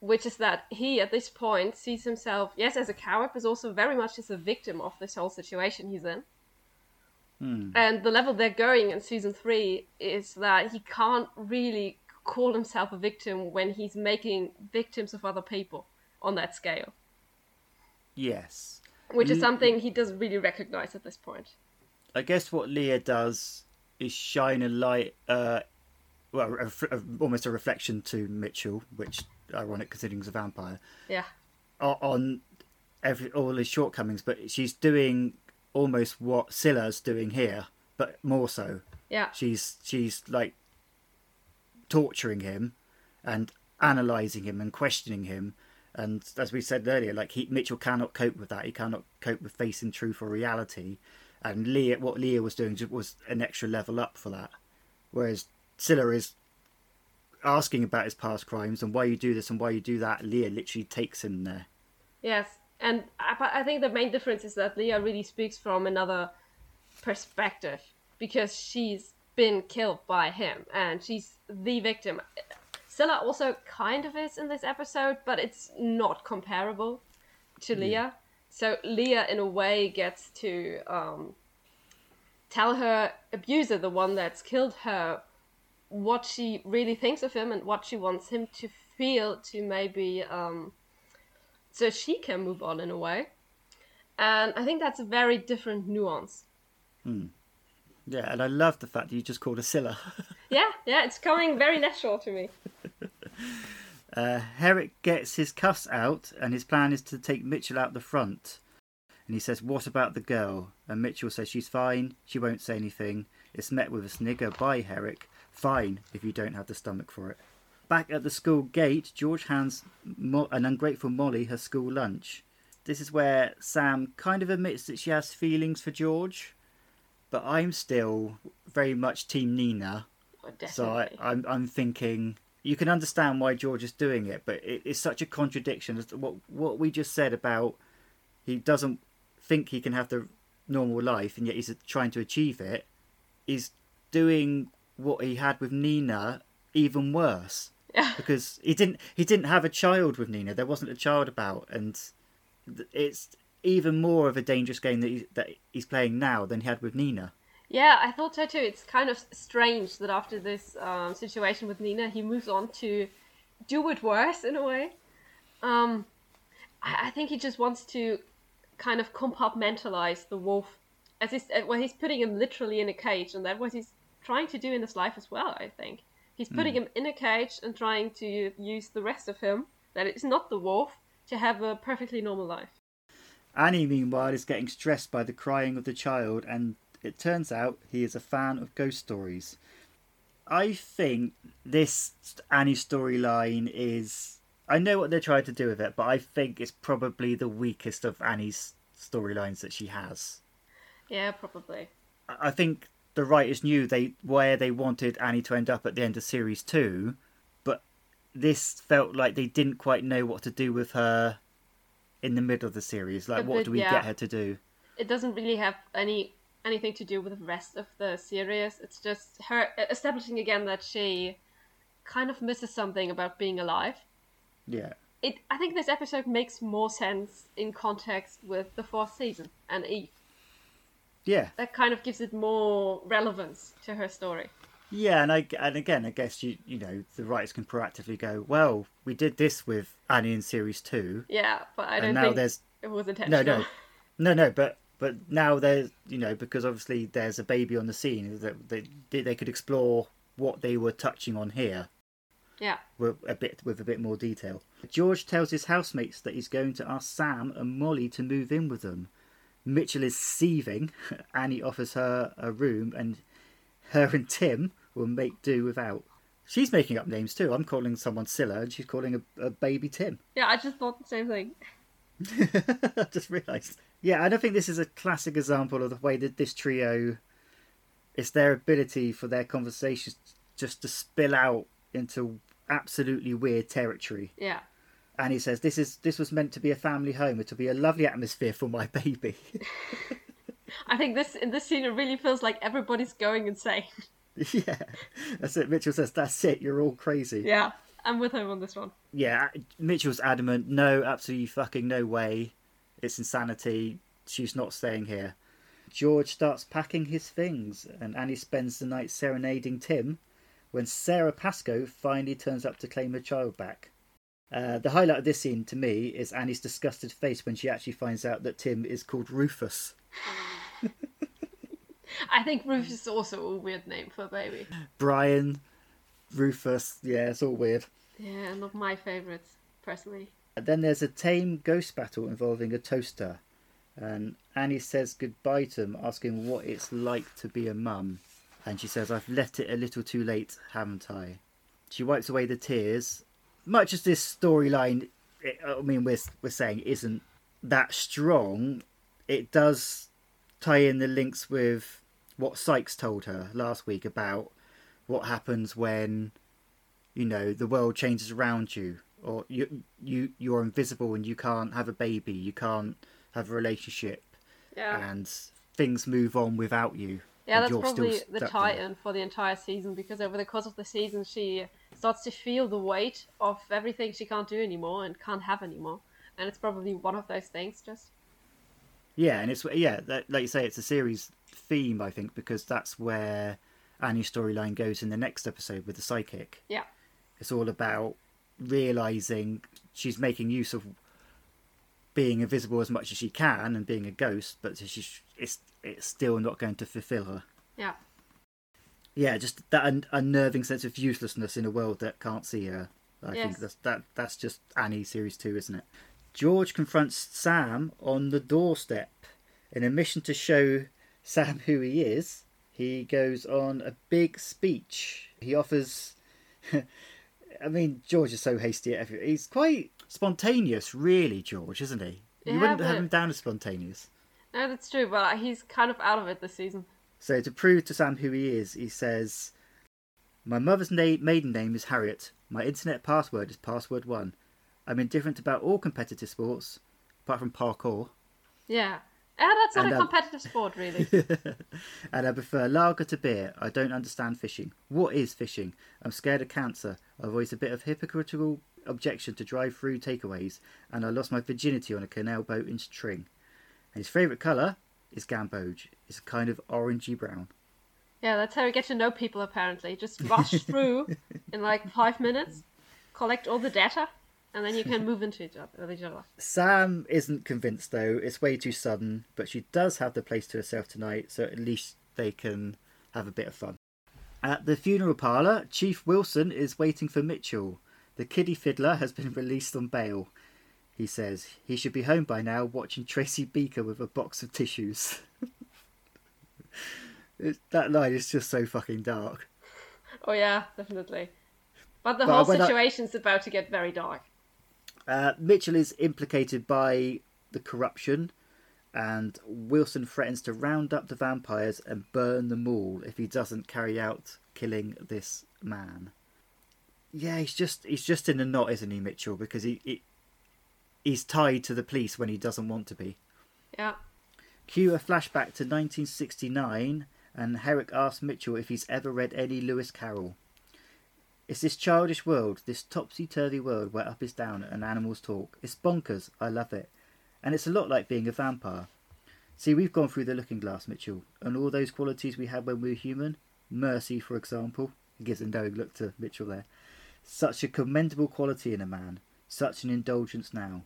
which is that he at this point sees himself, yes, as a coward, but also very much as a victim of this whole situation he's in. And the level they're going in season three is that he can't really call himself a victim when he's making victims of other people on that scale, Yes. which is something he doesn't really recognize at this point. I guess what Leah does is shine a light, uh, well, a, a, almost a reflection to Mitchell, which ironic considering he's a vampire, Yeah, on every all his shortcomings. But she's doing almost what Scylla's doing here, but more so. yeah, She's she's like torturing him and analyzing him and questioning him. And as we said earlier, like he, Mitchell cannot cope with that. He cannot cope with facing truth or reality. And Leah, what Leah was doing was an extra level up for that. Whereas Scylla is asking about his past crimes and why you do this and why you do that. Leah literally takes him there. yes. And I, but I think the main difference is that Leah really speaks from another perspective because she's been killed by him and she's the victim. Scylla also kind of is in this episode, but it's not comparable to Leah. So Leah, in a way, gets to um, tell her abuser, the one that's killed her, what she really thinks of him and what she wants him to feel to maybe um, so she can move on in a way. And I think that's a very different nuance. Yeah, and I love the fact that you just called her Scylla. Yeah, yeah, it's coming very natural to me. Uh, Herrick gets his cuffs out, and his plan is to take Mitchell out the front. And he says, What about the girl? And Mitchell says, She's fine, she won't say anything. It's met with a snigger by Herrick. Fine, if you don't have the stomach for it. Back at the school gate, George hands Mo- an ungrateful Molly her school lunch. This is where Sam kind of admits that she has feelings for George, but I'm still very much Team Nina. Oh, So I, I'm, I'm thinking you can understand why George is doing it, but it, it's such a contradiction as to what what we just said about he doesn't think he can have the normal life, and yet he's trying to achieve it. He's doing what he had with Nina even worse Yeah. because he didn't he didn't have a child with Nina. There wasn't a child about, and it's even more of a dangerous game that he, that he's playing now than he had with Nina. Yeah, I thought so too. It's kind of strange that after this um, situation with Nina, he moves on to do it worse in a way. Um, I, I think he just wants to kind of compartmentalize the wolf, as he's, uh, well, he's putting him literally in a cage, and that's what he's trying to do in his life as well. I think he's hmm. putting him in a cage and trying to use the rest of him, that is not the wolf, to have a perfectly normal life. Annie, meanwhile, is getting stressed by the crying of the child, and it turns out he is a fan of ghost stories. I think this Annie storyline is I know what they're trying to do with it, but I think it's probably the weakest of Annie's storylines that she has. Yeah, probably. I think the writers knew they where they wanted Annie to end up at the end of series two, but this felt like they didn't quite know what to do with her in the middle of the series. Like, what do we yeah. get her to do? It doesn't really have any anything to do with the rest of the series. It's just her establishing again that she kind of misses something about being alive. Yeah, It I think this episode makes more sense in context with the fourth season and Eve. Yeah, That kind of gives it more relevance to her story. yeah. And I and again, I guess you you know the writers can proactively go, well, we did this with Annie in series two, Yeah, but I don't think there's it was intentional no no no no but but now there's you know because obviously there's a baby on the scene that they they could explore what they were touching on here Yeah. with a bit with a bit more detail george tells his housemates that he's going to ask sam and molly to move in with them mitchell is seething annie offers her a room and her and tim will make do without she's making up names too i'm calling someone scylla and she's calling a, a baby tim Yeah, I just thought the same thing. I just realised. Yeah, I don't think this is a classic example of the way that this trio, it's their ability for their conversations just to spill out into absolutely weird territory. Yeah. And he says, "This is this was meant to be a family home. It will be a lovely atmosphere for my baby." I think this in this scene it really feels like everybody's going insane. yeah, that's it. Mitchell says, "That's it. You're all crazy." Yeah. I'm with him on this one. yeah, Mitchell's adamant. No, absolutely fucking no way. It's insanity. She's not staying here. George starts packing his things, and Annie spends the night serenading Tim when Sara Pascoe finally turns up to claim her child back. Uh, the highlight of this scene to me is Annie's disgusted face when she actually finds out that Tim is called Rufus. I think Rufus is also a weird name for a baby. Brian, Rufus, yeah, it's all weird. Yeah, not my favourites, personally. Then there's a tame ghost battle involving a toaster, and Annie says goodbye to him, asking what it's like to be a mum. And she says, I've left it a little too late, haven't I? She wipes away the tears. Much as this storyline, I mean, we're, we're saying isn't that strong, it does tie in the links with what Sykes told her last week about what happens when you know the world changes around you or you you you're invisible and you can't have a baby you can't have a relationship Yeah. and things move on without you Yeah, that's probably the tie there. for the entire season because over the course of the season she starts to feel the weight of everything she can't do anymore and can't have anymore. And it's probably one of those things just yeah and it's yeah that, like you say it's a series theme i think because that's where annie's storyline goes in the next episode with the psychic Yeah. it's all about realizing she's making use of being invisible as much as she can and being a ghost but she's it's it's still not going to fulfill her Yeah. Yeah, just that un- unnerving sense of uselessness in a world that can't see her. I Yes. think that's that that's just Annie series two, isn't it? George confronts Sam on the doorstep in a mission to show Sam who he is. He goes on a big speech. He offers. I mean, George is so hasty at everything. He's quite spontaneous, really, George, isn't he? You Yeah, wouldn't have him down as spontaneous. No, that's true, but he's kind of out of it this season. So to prove to Sam who he is, he says, "My mother's na- maiden name is Harriet. My internet password is password one. I'm indifferent about all competitive sports, apart from parkour, Yeah. Yeah, that's not And, a um, competitive sport, really. and I prefer lager to beer. I don't understand fishing. What is fishing? I'm scared of cancer. I voice a bit of hypocritical objection to drive-through takeaways, and I lost my virginity on a canal boat in Tring. And his favourite colour is gamboge. It's a kind of orangey brown." yeah, that's how you get to know people, apparently. Just rush through in like five minutes, collect all the data, and then you can move into each other. with each other. Sam isn't convinced though. It's way too sudden, but she does have the place to herself tonight, so at least they can have a bit of fun. At the funeral parlour, Chief Wilson is waiting for Mitchell. The kiddie fiddler has been released on bail. He says he should be home by now watching Tracy Beaker with a box of tissues. It- that line is just so fucking dark. Oh, yeah, definitely. But the But whole when I- situation's about to get very dark. Uh, Mitchell is implicated by the corruption, and Wilson threatens to round up the vampires and burn them all if he doesn't carry out killing this man. Yeah, he's just he's just in a knot, isn't he, Mitchell? Because he, he he's tied to the police when he doesn't want to be. Yeah. Cue a flashback to 1969, and Herrick asks Mitchell if he's ever read any Lewis Carroll. It's this childish world, this topsy turvy world where up is down and animals talk. It's bonkers. I love it. And it's a lot like being a vampire. See, we've gone through the looking glass, Mitchell, and all those qualities we had when we were human. Mercy, for example. He gives a knowing look to Mitchell there. Such a commendable quality in a man. Such an indulgence now.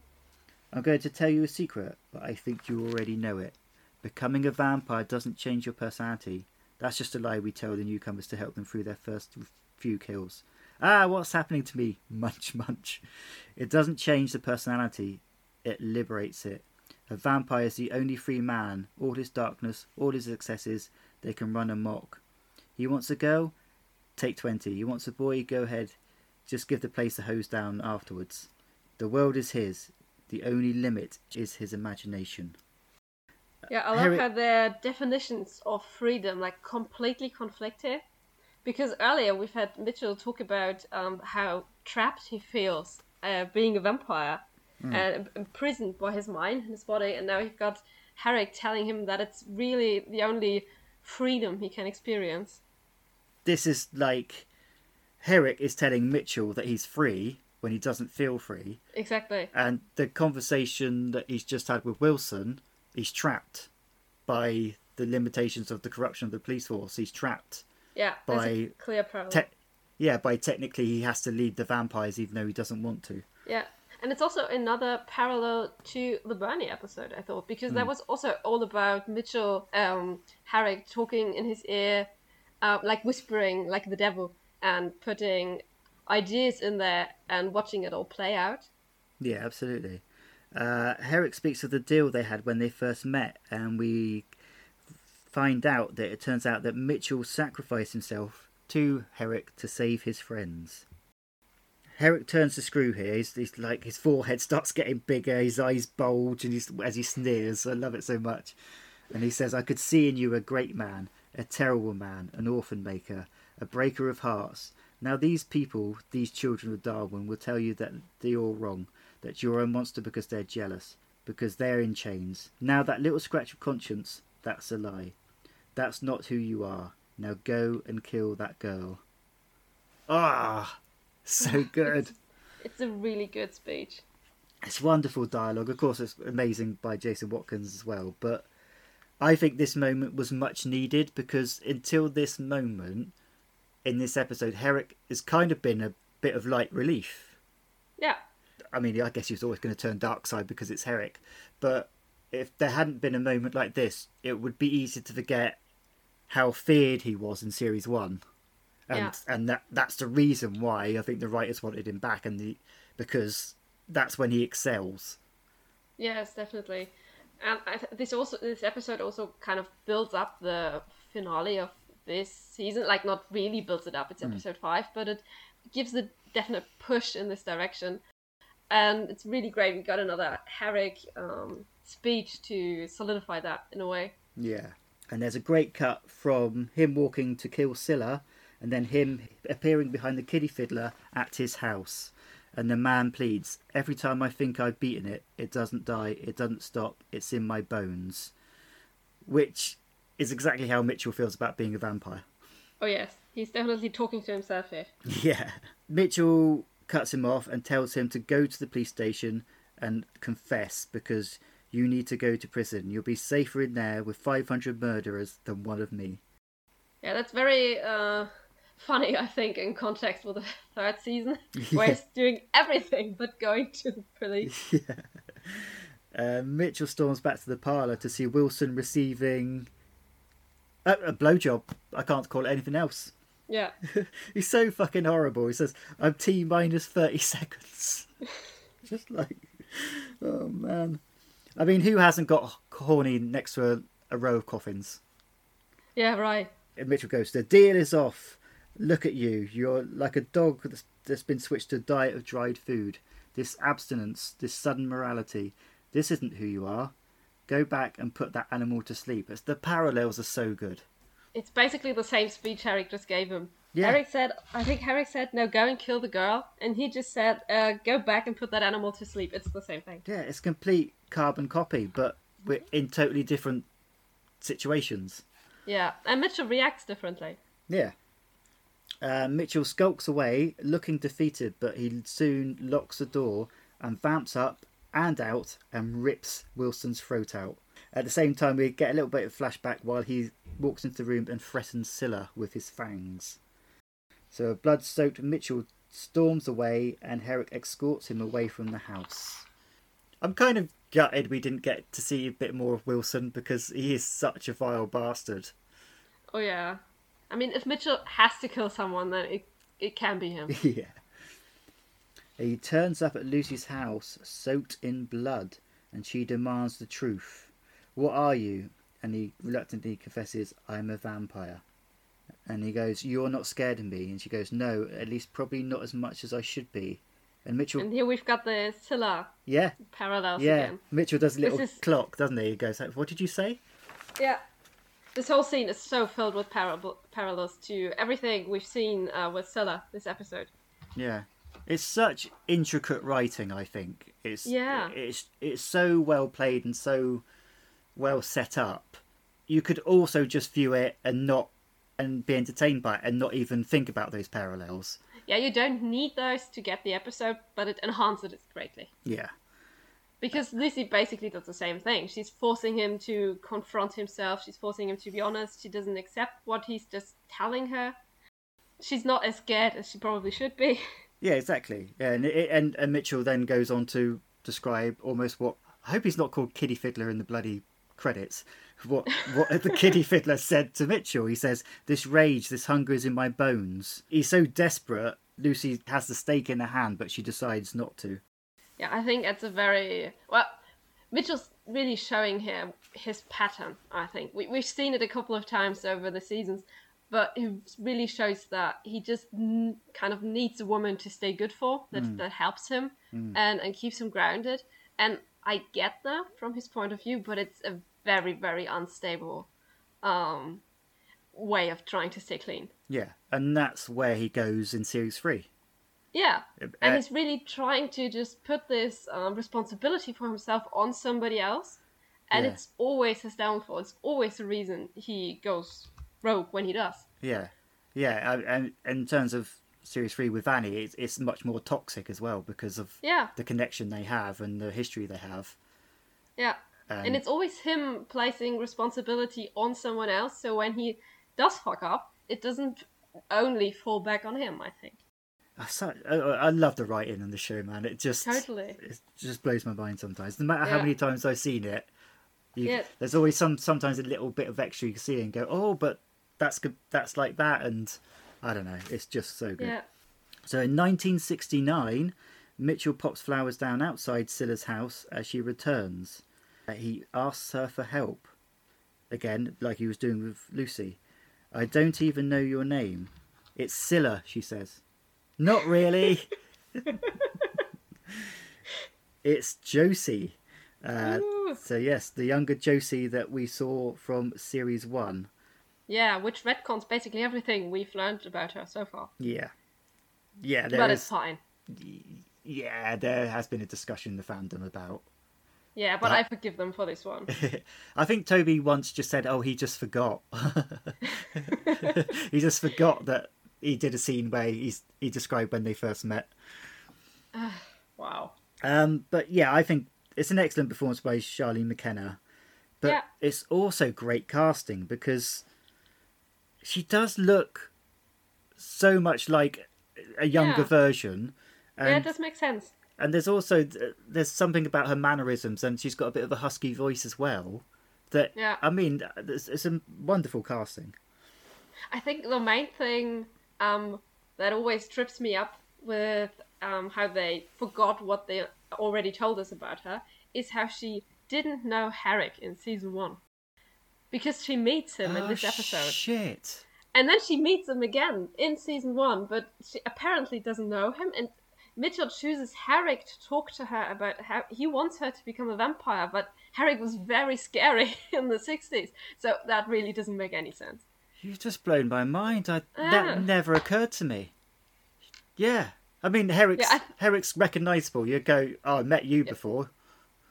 I'm going to tell you a secret, but I think you already know it. Becoming a vampire doesn't change your personality. That's just a lie we tell the newcomers to help them through their first few kills. Ah, what's happening to me? Munch, munch. It doesn't change the personality, it liberates it. A vampire is the only free man. All his darkness, all his excesses, they can run amok. He wants a girl? Take 20. He wants a boy? Go ahead. Just give the place a hose down afterwards. The world is his. The only limit is his imagination. Yeah, I love how their definitions of freedom like completely conflict here. Because earlier we've had Mitchell talk about um, how trapped he feels uh, being a vampire and imprisoned by his mind and his body, and now you've got Herrick telling him that it's really the only freedom he can experience. This is like Herrick is telling Mitchell that he's free when he doesn't feel free, Exactly. and the conversation that he's just had with Wilson, he's trapped by the limitations of the corruption of the police force. He's trapped. Yeah, By clear parallel. Te- yeah, by technically he has to lead the vampires even though he doesn't want to. Yeah, and it's also another parallel to the Bernie episode, I thought, because that was also all about Mitchell um, Herrick talking in his ear, uh, like whispering like the devil, and putting ideas in there and watching it all play out. Yeah, absolutely. Uh, Herrick speaks of the deal they had when they first met, and we find out that it turns out that Mitchell sacrificed himself to Herrick to save his friends. Herrick turns the screw here. He's, he's like his forehead starts getting bigger, his eyes bulge, and he's, as he sneers. I love it so much. And he says, "I could see in you a great man, a terrible man, an orphan maker, a breaker of hearts. Now these people, these children of Darwin, will tell you that they're all wrong, that you're a monster because they're jealous, because they're in chains. Now that little scratch of conscience, that's a lie. That's not who you are. Now go and kill that girl." Ah, so good. It's a really good speech. It's wonderful dialogue. Of course, it's amazing by Jason Watkins as well. But I think this moment was much needed because until this moment in this episode, Herrick has kind of been a bit of light relief. Yeah, I mean, I guess he was always going to turn dark side because it's Herrick. But if there hadn't been a moment like this, it would be easy to forget how feared he was in series one. And Yeah. and that that's the reason why I think the writers wanted him back and the because that's when he excels. Yes, definitely. And I th- this also this episode also kind of builds up the finale of this season. Like not really builds it up. It's episode five, but it gives a definite push in this direction. And it's really great. We got another Herrick um, speech to solidify that in a way. Yeah. And there's a great cut from him walking to kill Scylla and then him appearing behind the kiddie fiddler at his house. And the man pleads, Every time I think I've beaten it, it doesn't die, it doesn't stop, it's in my bones. Which is exactly how Mitchell feels about being a vampire. Oh yes, he's definitely talking to himself here. Yeah. Mitchell cuts him off and tells him to go to the police station and confess because you need to go to prison. You'll be safer in there with 500 murderers than one of me. Yeah, that's very uh, funny, I think, in context with the third season, where Yeah. he's doing everything but going to the police. yeah. Uh, Mitchell storms back to the parlour to see Wilson receiving a, a blowjob. I can't call it anything else. Yeah, He's so fucking horrible. He says, I'm T minus 30 seconds. Just like, oh man. I mean, who hasn't got horny next to a, a row of coffins? yeah, right. And Mitchell goes, The deal is off. Look at you. You're like a dog that's, that's been switched to a diet of dried food. This abstinence, this sudden morality, this isn't who you are. Go back and put that animal to sleep. It's, the parallels are so good. It's basically the same speech Eric just gave him. Yeah. Eric said, I think Eric said, no, go and kill the girl. And he just said, uh, go back and put that animal to sleep. It's the same thing. Yeah, it's complete carbon copy, but we're in totally different situations. Yeah. And Mitchell reacts differently. Yeah. Uh, Mitchell skulks away, looking defeated, but he soon locks the door and vamps up and out and rips Wilson's throat out. At the same time, we get a little bit of flashback while he walks into the room and threatens Scylla with his fangs. So, blood soaked Mitchell storms away and Herrick escorts him away from the house. I'm kind of gutted we didn't get to see a bit more of Wilson because he is such a vile bastard. Oh, yeah. I mean, if Mitchell has to kill someone, then it, it can be him. yeah. He turns up at Lucy's house, soaked in blood, and she demands the truth. What are you? And he reluctantly confesses, I'm a vampire. And he goes, You're not scared of me. And she goes, No, at least probably not as much as I should be. And Mitchell, And here we've got the Scylla yeah, parallels yeah. again. Mitchell does a little is- clock, doesn't he? He goes, What did you say? Yeah. This whole scene is so filled with parab- parallels to everything we've seen uh, with Scylla this episode. Yeah. It's such intricate writing, I think. It's Yeah. it's it's so well played and so well set up. You could also just view it and not and be entertained by it and not even think about those parallels. Yeah, you don't need those to get the episode, but it enhances it greatly. Yeah. Because Lucy basically does the same thing. She's forcing him to confront himself. She's forcing him to be honest. She doesn't accept what he's just telling her. She's not as scared as she probably should be. Yeah, exactly. Yeah, and it, and, and Mitchell then goes on to describe almost what I hope he's not called Kiddie Fiddler in the bloody credits. What what the Kiddie Fiddler said to Mitchell. He says, "This rage, this hunger is in my bones." He's so desperate. Lucy has the stake in her hand, but she decides not to. Yeah, I think it's a very well. Mitchell's really showing here his pattern. I think we we've seen it a couple of times over the seasons, but it really shows that he just n- kind of needs a woman to stay good for that that helps him and and keeps him grounded. And I get that from his point of view, but it's a very very unstable um, way of trying to stay clean. Yeah, and that's where he goes in series three. Yeah. Uh, And he's really trying to just put this um, responsibility for himself on somebody else. And Yeah. it's always his downfall. It's always the reason he goes when he does. Yeah, yeah, and- in terms of series three with Annie, it's, it's much more toxic as well because of Yeah, the connection they have and the history they have. yeah. Um, and it's always him placing responsibility on someone else. So when he does fuck up, it doesn't only fall back on him, I think. I, so- I, I love the writing on the show, man. It just Totally. it just blows my mind sometimes. No matter how many times I've seen it, you, Yeah. there's always some sometimes a little bit of extra you can see and go, oh, but that's good. That's like that, and I don't know. It's just so good. Yeah. So in 1969, Mitchell pops flowers down outside Scylla's house as she returns. Uh, He asks her for help. Again, like he was doing with Lucy. I don't even know your name. It's Scylla, she says. Not really. it's Josie. Uh, so yes, the younger Josie that we saw from series one. Yeah, which retcons basically everything we've learned about her so far. Yeah, yeah. There but is- it's fine. yeah, there has been a discussion in the fandom about Yeah, but That- I forgive them for this one. I think Toby once just said, "Oh, he just forgot." he just forgot that he did a scene where he's, he described when they first met. Wow. Um, but yeah, I think it's an excellent performance by Charlene McKenna. But Yeah. it's also great casting because she does look so much like a younger Yeah. version. And, yeah, it does make sense. and there's also there's something about her mannerisms, and she's got a bit of a husky voice as well. That Yeah. I mean, it's, it's a wonderful casting. I think the main thing um, that always trips me up with um, how they forgot what they already told us about her is how she didn't know Herrick in season one. Because she meets him in this Oh, episode. Shit. And then she meets him again in season one, but she apparently doesn't know him. And Mitchell chooses Herrick to talk to her about how he wants her to become a vampire, but Herrick was very scary in the 60s, so that really doesn't make any sense. You've just blown my mind. I, Ah. That never occurred to me. Yeah. I mean, Herrick's, Yeah, Herrick's recognisable. You go, oh, I met you before.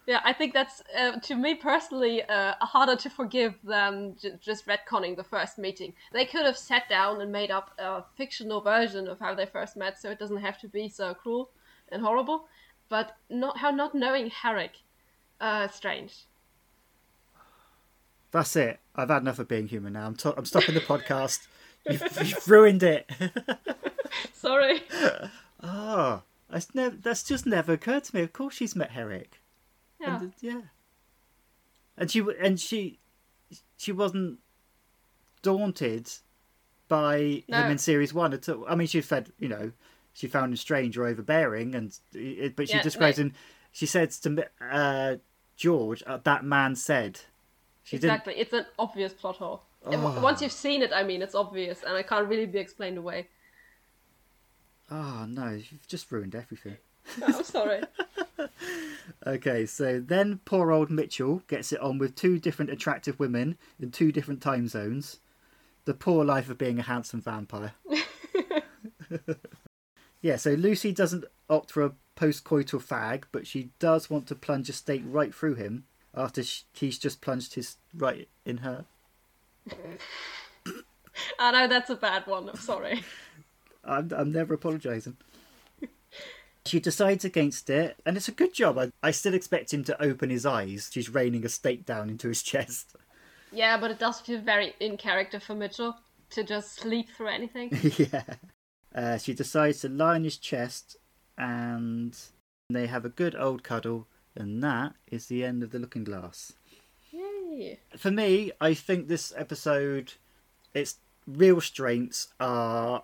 Yeah, I think that's uh, to me personally uh, harder to forgive than j- just retconning the first meeting. They could have sat down and made up a fictional version of how they first met, so it doesn't have to be so cruel and horrible. But not how not knowing Herrick, uh, strange. That's it. I've had enough of being human now. I'm, to- I'm stopping the podcast. You've, you've ruined it. Sorry. oh, that's, nev- that's just never occurred to me. Of course she's met Herrick. Yeah. And, uh, yeah. And she and she she wasn't daunted by No. him in series one at all. I mean, she fed you know she found him strange or overbearing, and it, but she Yeah, describes no. him. She said to uh, George, uh, "That man said." She didn't. exactly. It's an obvious plot hole. Oh. Once you've seen it, I mean, it's obvious, and it can't really be explained away. Oh no, you've just ruined everything. I'm sorry. Okay, so then poor old Mitchell gets it on with two different attractive women in two different time zones. The poor life of being a handsome vampire. yeah, so Lucy doesn't opt for a post-coital fag, but she does want to plunge a stake right through him after he's just plunged his right in her. I know that's a bad one. I'm sorry. I'm, I'm never apologising. She decides against it, and it's a good job. I, I still expect him to open his eyes. She's raining a stake down into his chest. Yeah, but it does feel very in character for Mitchell to just sleep through anything. yeah. Uh, she decides to lie on his chest, and they have a good old cuddle, and that is the end of the Looking Glass. Yay. For me, I think this episode, its real strengths are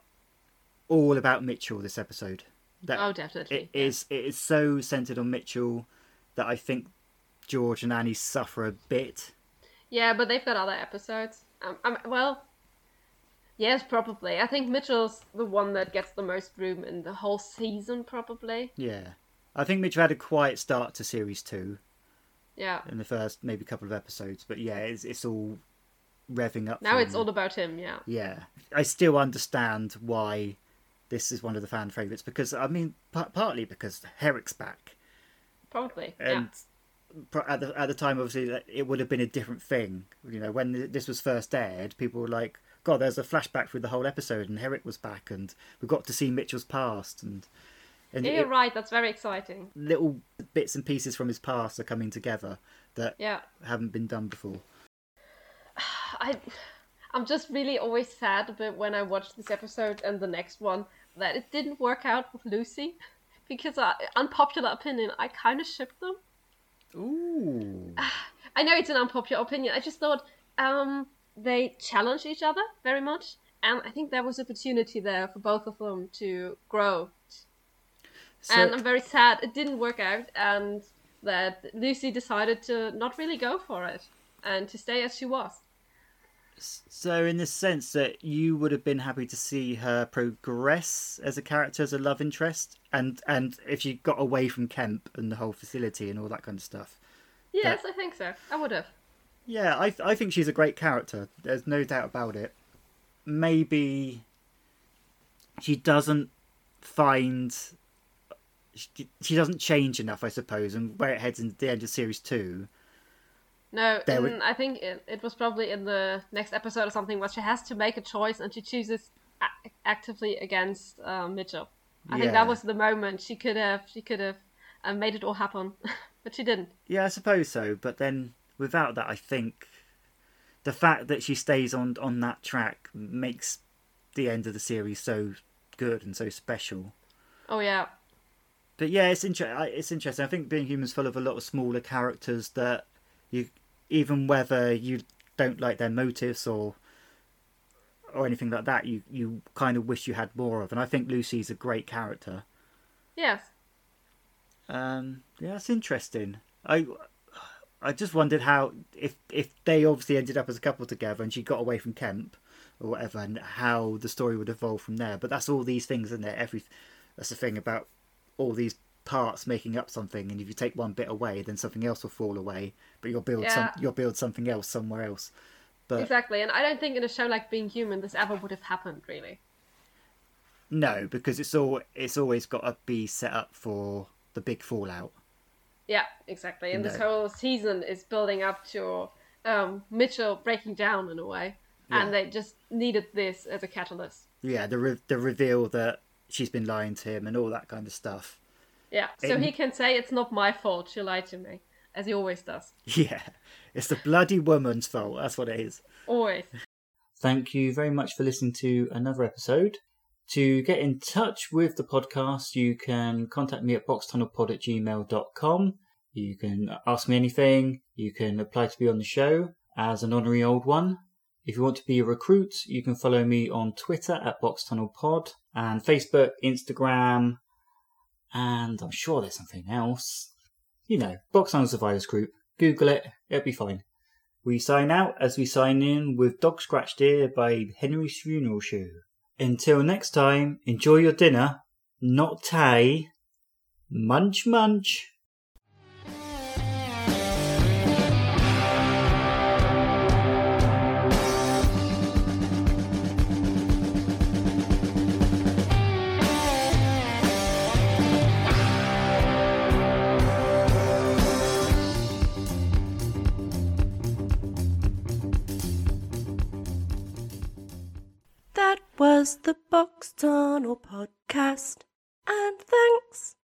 all about Mitchell. This episode, that Oh, definitely. it yeah. is it is so centered on Mitchell that I think George and Annie suffer a bit. Yeah, but they've got other episodes. Um, um, well, yes, probably. I think Mitchell's the one that gets the most room in the whole season, probably. Yeah, I think Mitchell had a quiet start to series two. Yeah. in the first maybe couple of episodes. But yeah, it's it's all revving up. Now it's him. all about him. Yeah. Yeah, I still understand why this is one of the fan favorites because I mean, p- partly because Herrick's back, Probably. and pr- at the at the time, obviously, it would have been a different thing. You know, when this was first aired, people were like, "God, there's a flashback through the whole episode, and Herrick was back, and we got to see Mitchell's past, and and yeah. You're right. That's very exciting. little bits and pieces from his past are coming together that Yeah. haven't been done before." I, I'm just really always sad a bit when I watch this episode and the next one that it didn't work out with Lucy, because I, unpopular opinion, I kind of shipped them. Ooh. I know it's an unpopular opinion. I just thought um, they challenged each other very much, and I think there was opportunity there for both of them to grow. So, and I'm very sad it didn't work out, and that Lucy decided to not really go for it and to stay as she was. So, in the sense that you would have been happy to see her progress as a character, as a love interest, and and if she got away from Kemp and the whole facility and all that kind of stuff. Yes, I think so. I would have. Yeah, I I think she's a great character. There's no doubt about it. Maybe she doesn't find she, she doesn't change enough, I suppose, and where it heads into the end of series two. No, in, would- I think it, it was probably in the next episode or something where she has to make a choice and she chooses a- actively against uh, Mitchell. I think that was the moment she could have she could have uh, made it all happen, but she didn't. Yeah, I suppose so. But then without that, I think the fact that she stays on on that track makes the end of the series so good and so special. Oh yeah, But yeah, it's inter- It's interesting. I think Being Human's full of a lot of smaller characters that you, even whether you don't like their motives or or anything like that, you you kind of wish you had more of. And I think Lucy's a great character. yes, Um, yeah, that's interesting. I I just wondered how if if they obviously ended up as a couple together and she got away from Kemp or whatever, and how the story would evolve from there. But that's all these things, isn't it? Every that's the thing about all these parts making up something, and if you take one bit away, then something else will fall away. But you'll build some, you'll build something else somewhere else. But Exactly, and I don't think in a show like Being Human this ever would have happened, really. no, because it's all it's always got to be set up for the big fallout. Yeah, exactly. And this whole season is building up to um, Mitchell breaking down in a way, Yeah. and they just needed this as a catalyst. Yeah, the re- the reveal that she's been lying to him and all that kind of stuff. Yeah, so It- he can say it's not my fault she lied to me, as he always does. Yeah, it's the bloody woman's fault. That's what it is. Always. Thank you very much for listening to another episode. To get in touch with the podcast, you can contact me at boxtunnelpod at gmail.com. You can ask me anything. You can apply to be on the show as an honorary old one. If you want to be a recruit, you can follow me on Twitter at boxtunnelpod and Facebook, Instagram, and I'm sure there's something else. You know, Box Tunnel Survivors Group. Google it, it'll be fine. We sign out as we sign in with Dog Scratched Ear by Henry's Funeral Shoe. Until next time, enjoy your dinner, not tay. Munch munch. Was the Box Tunnel Podcast. And thanks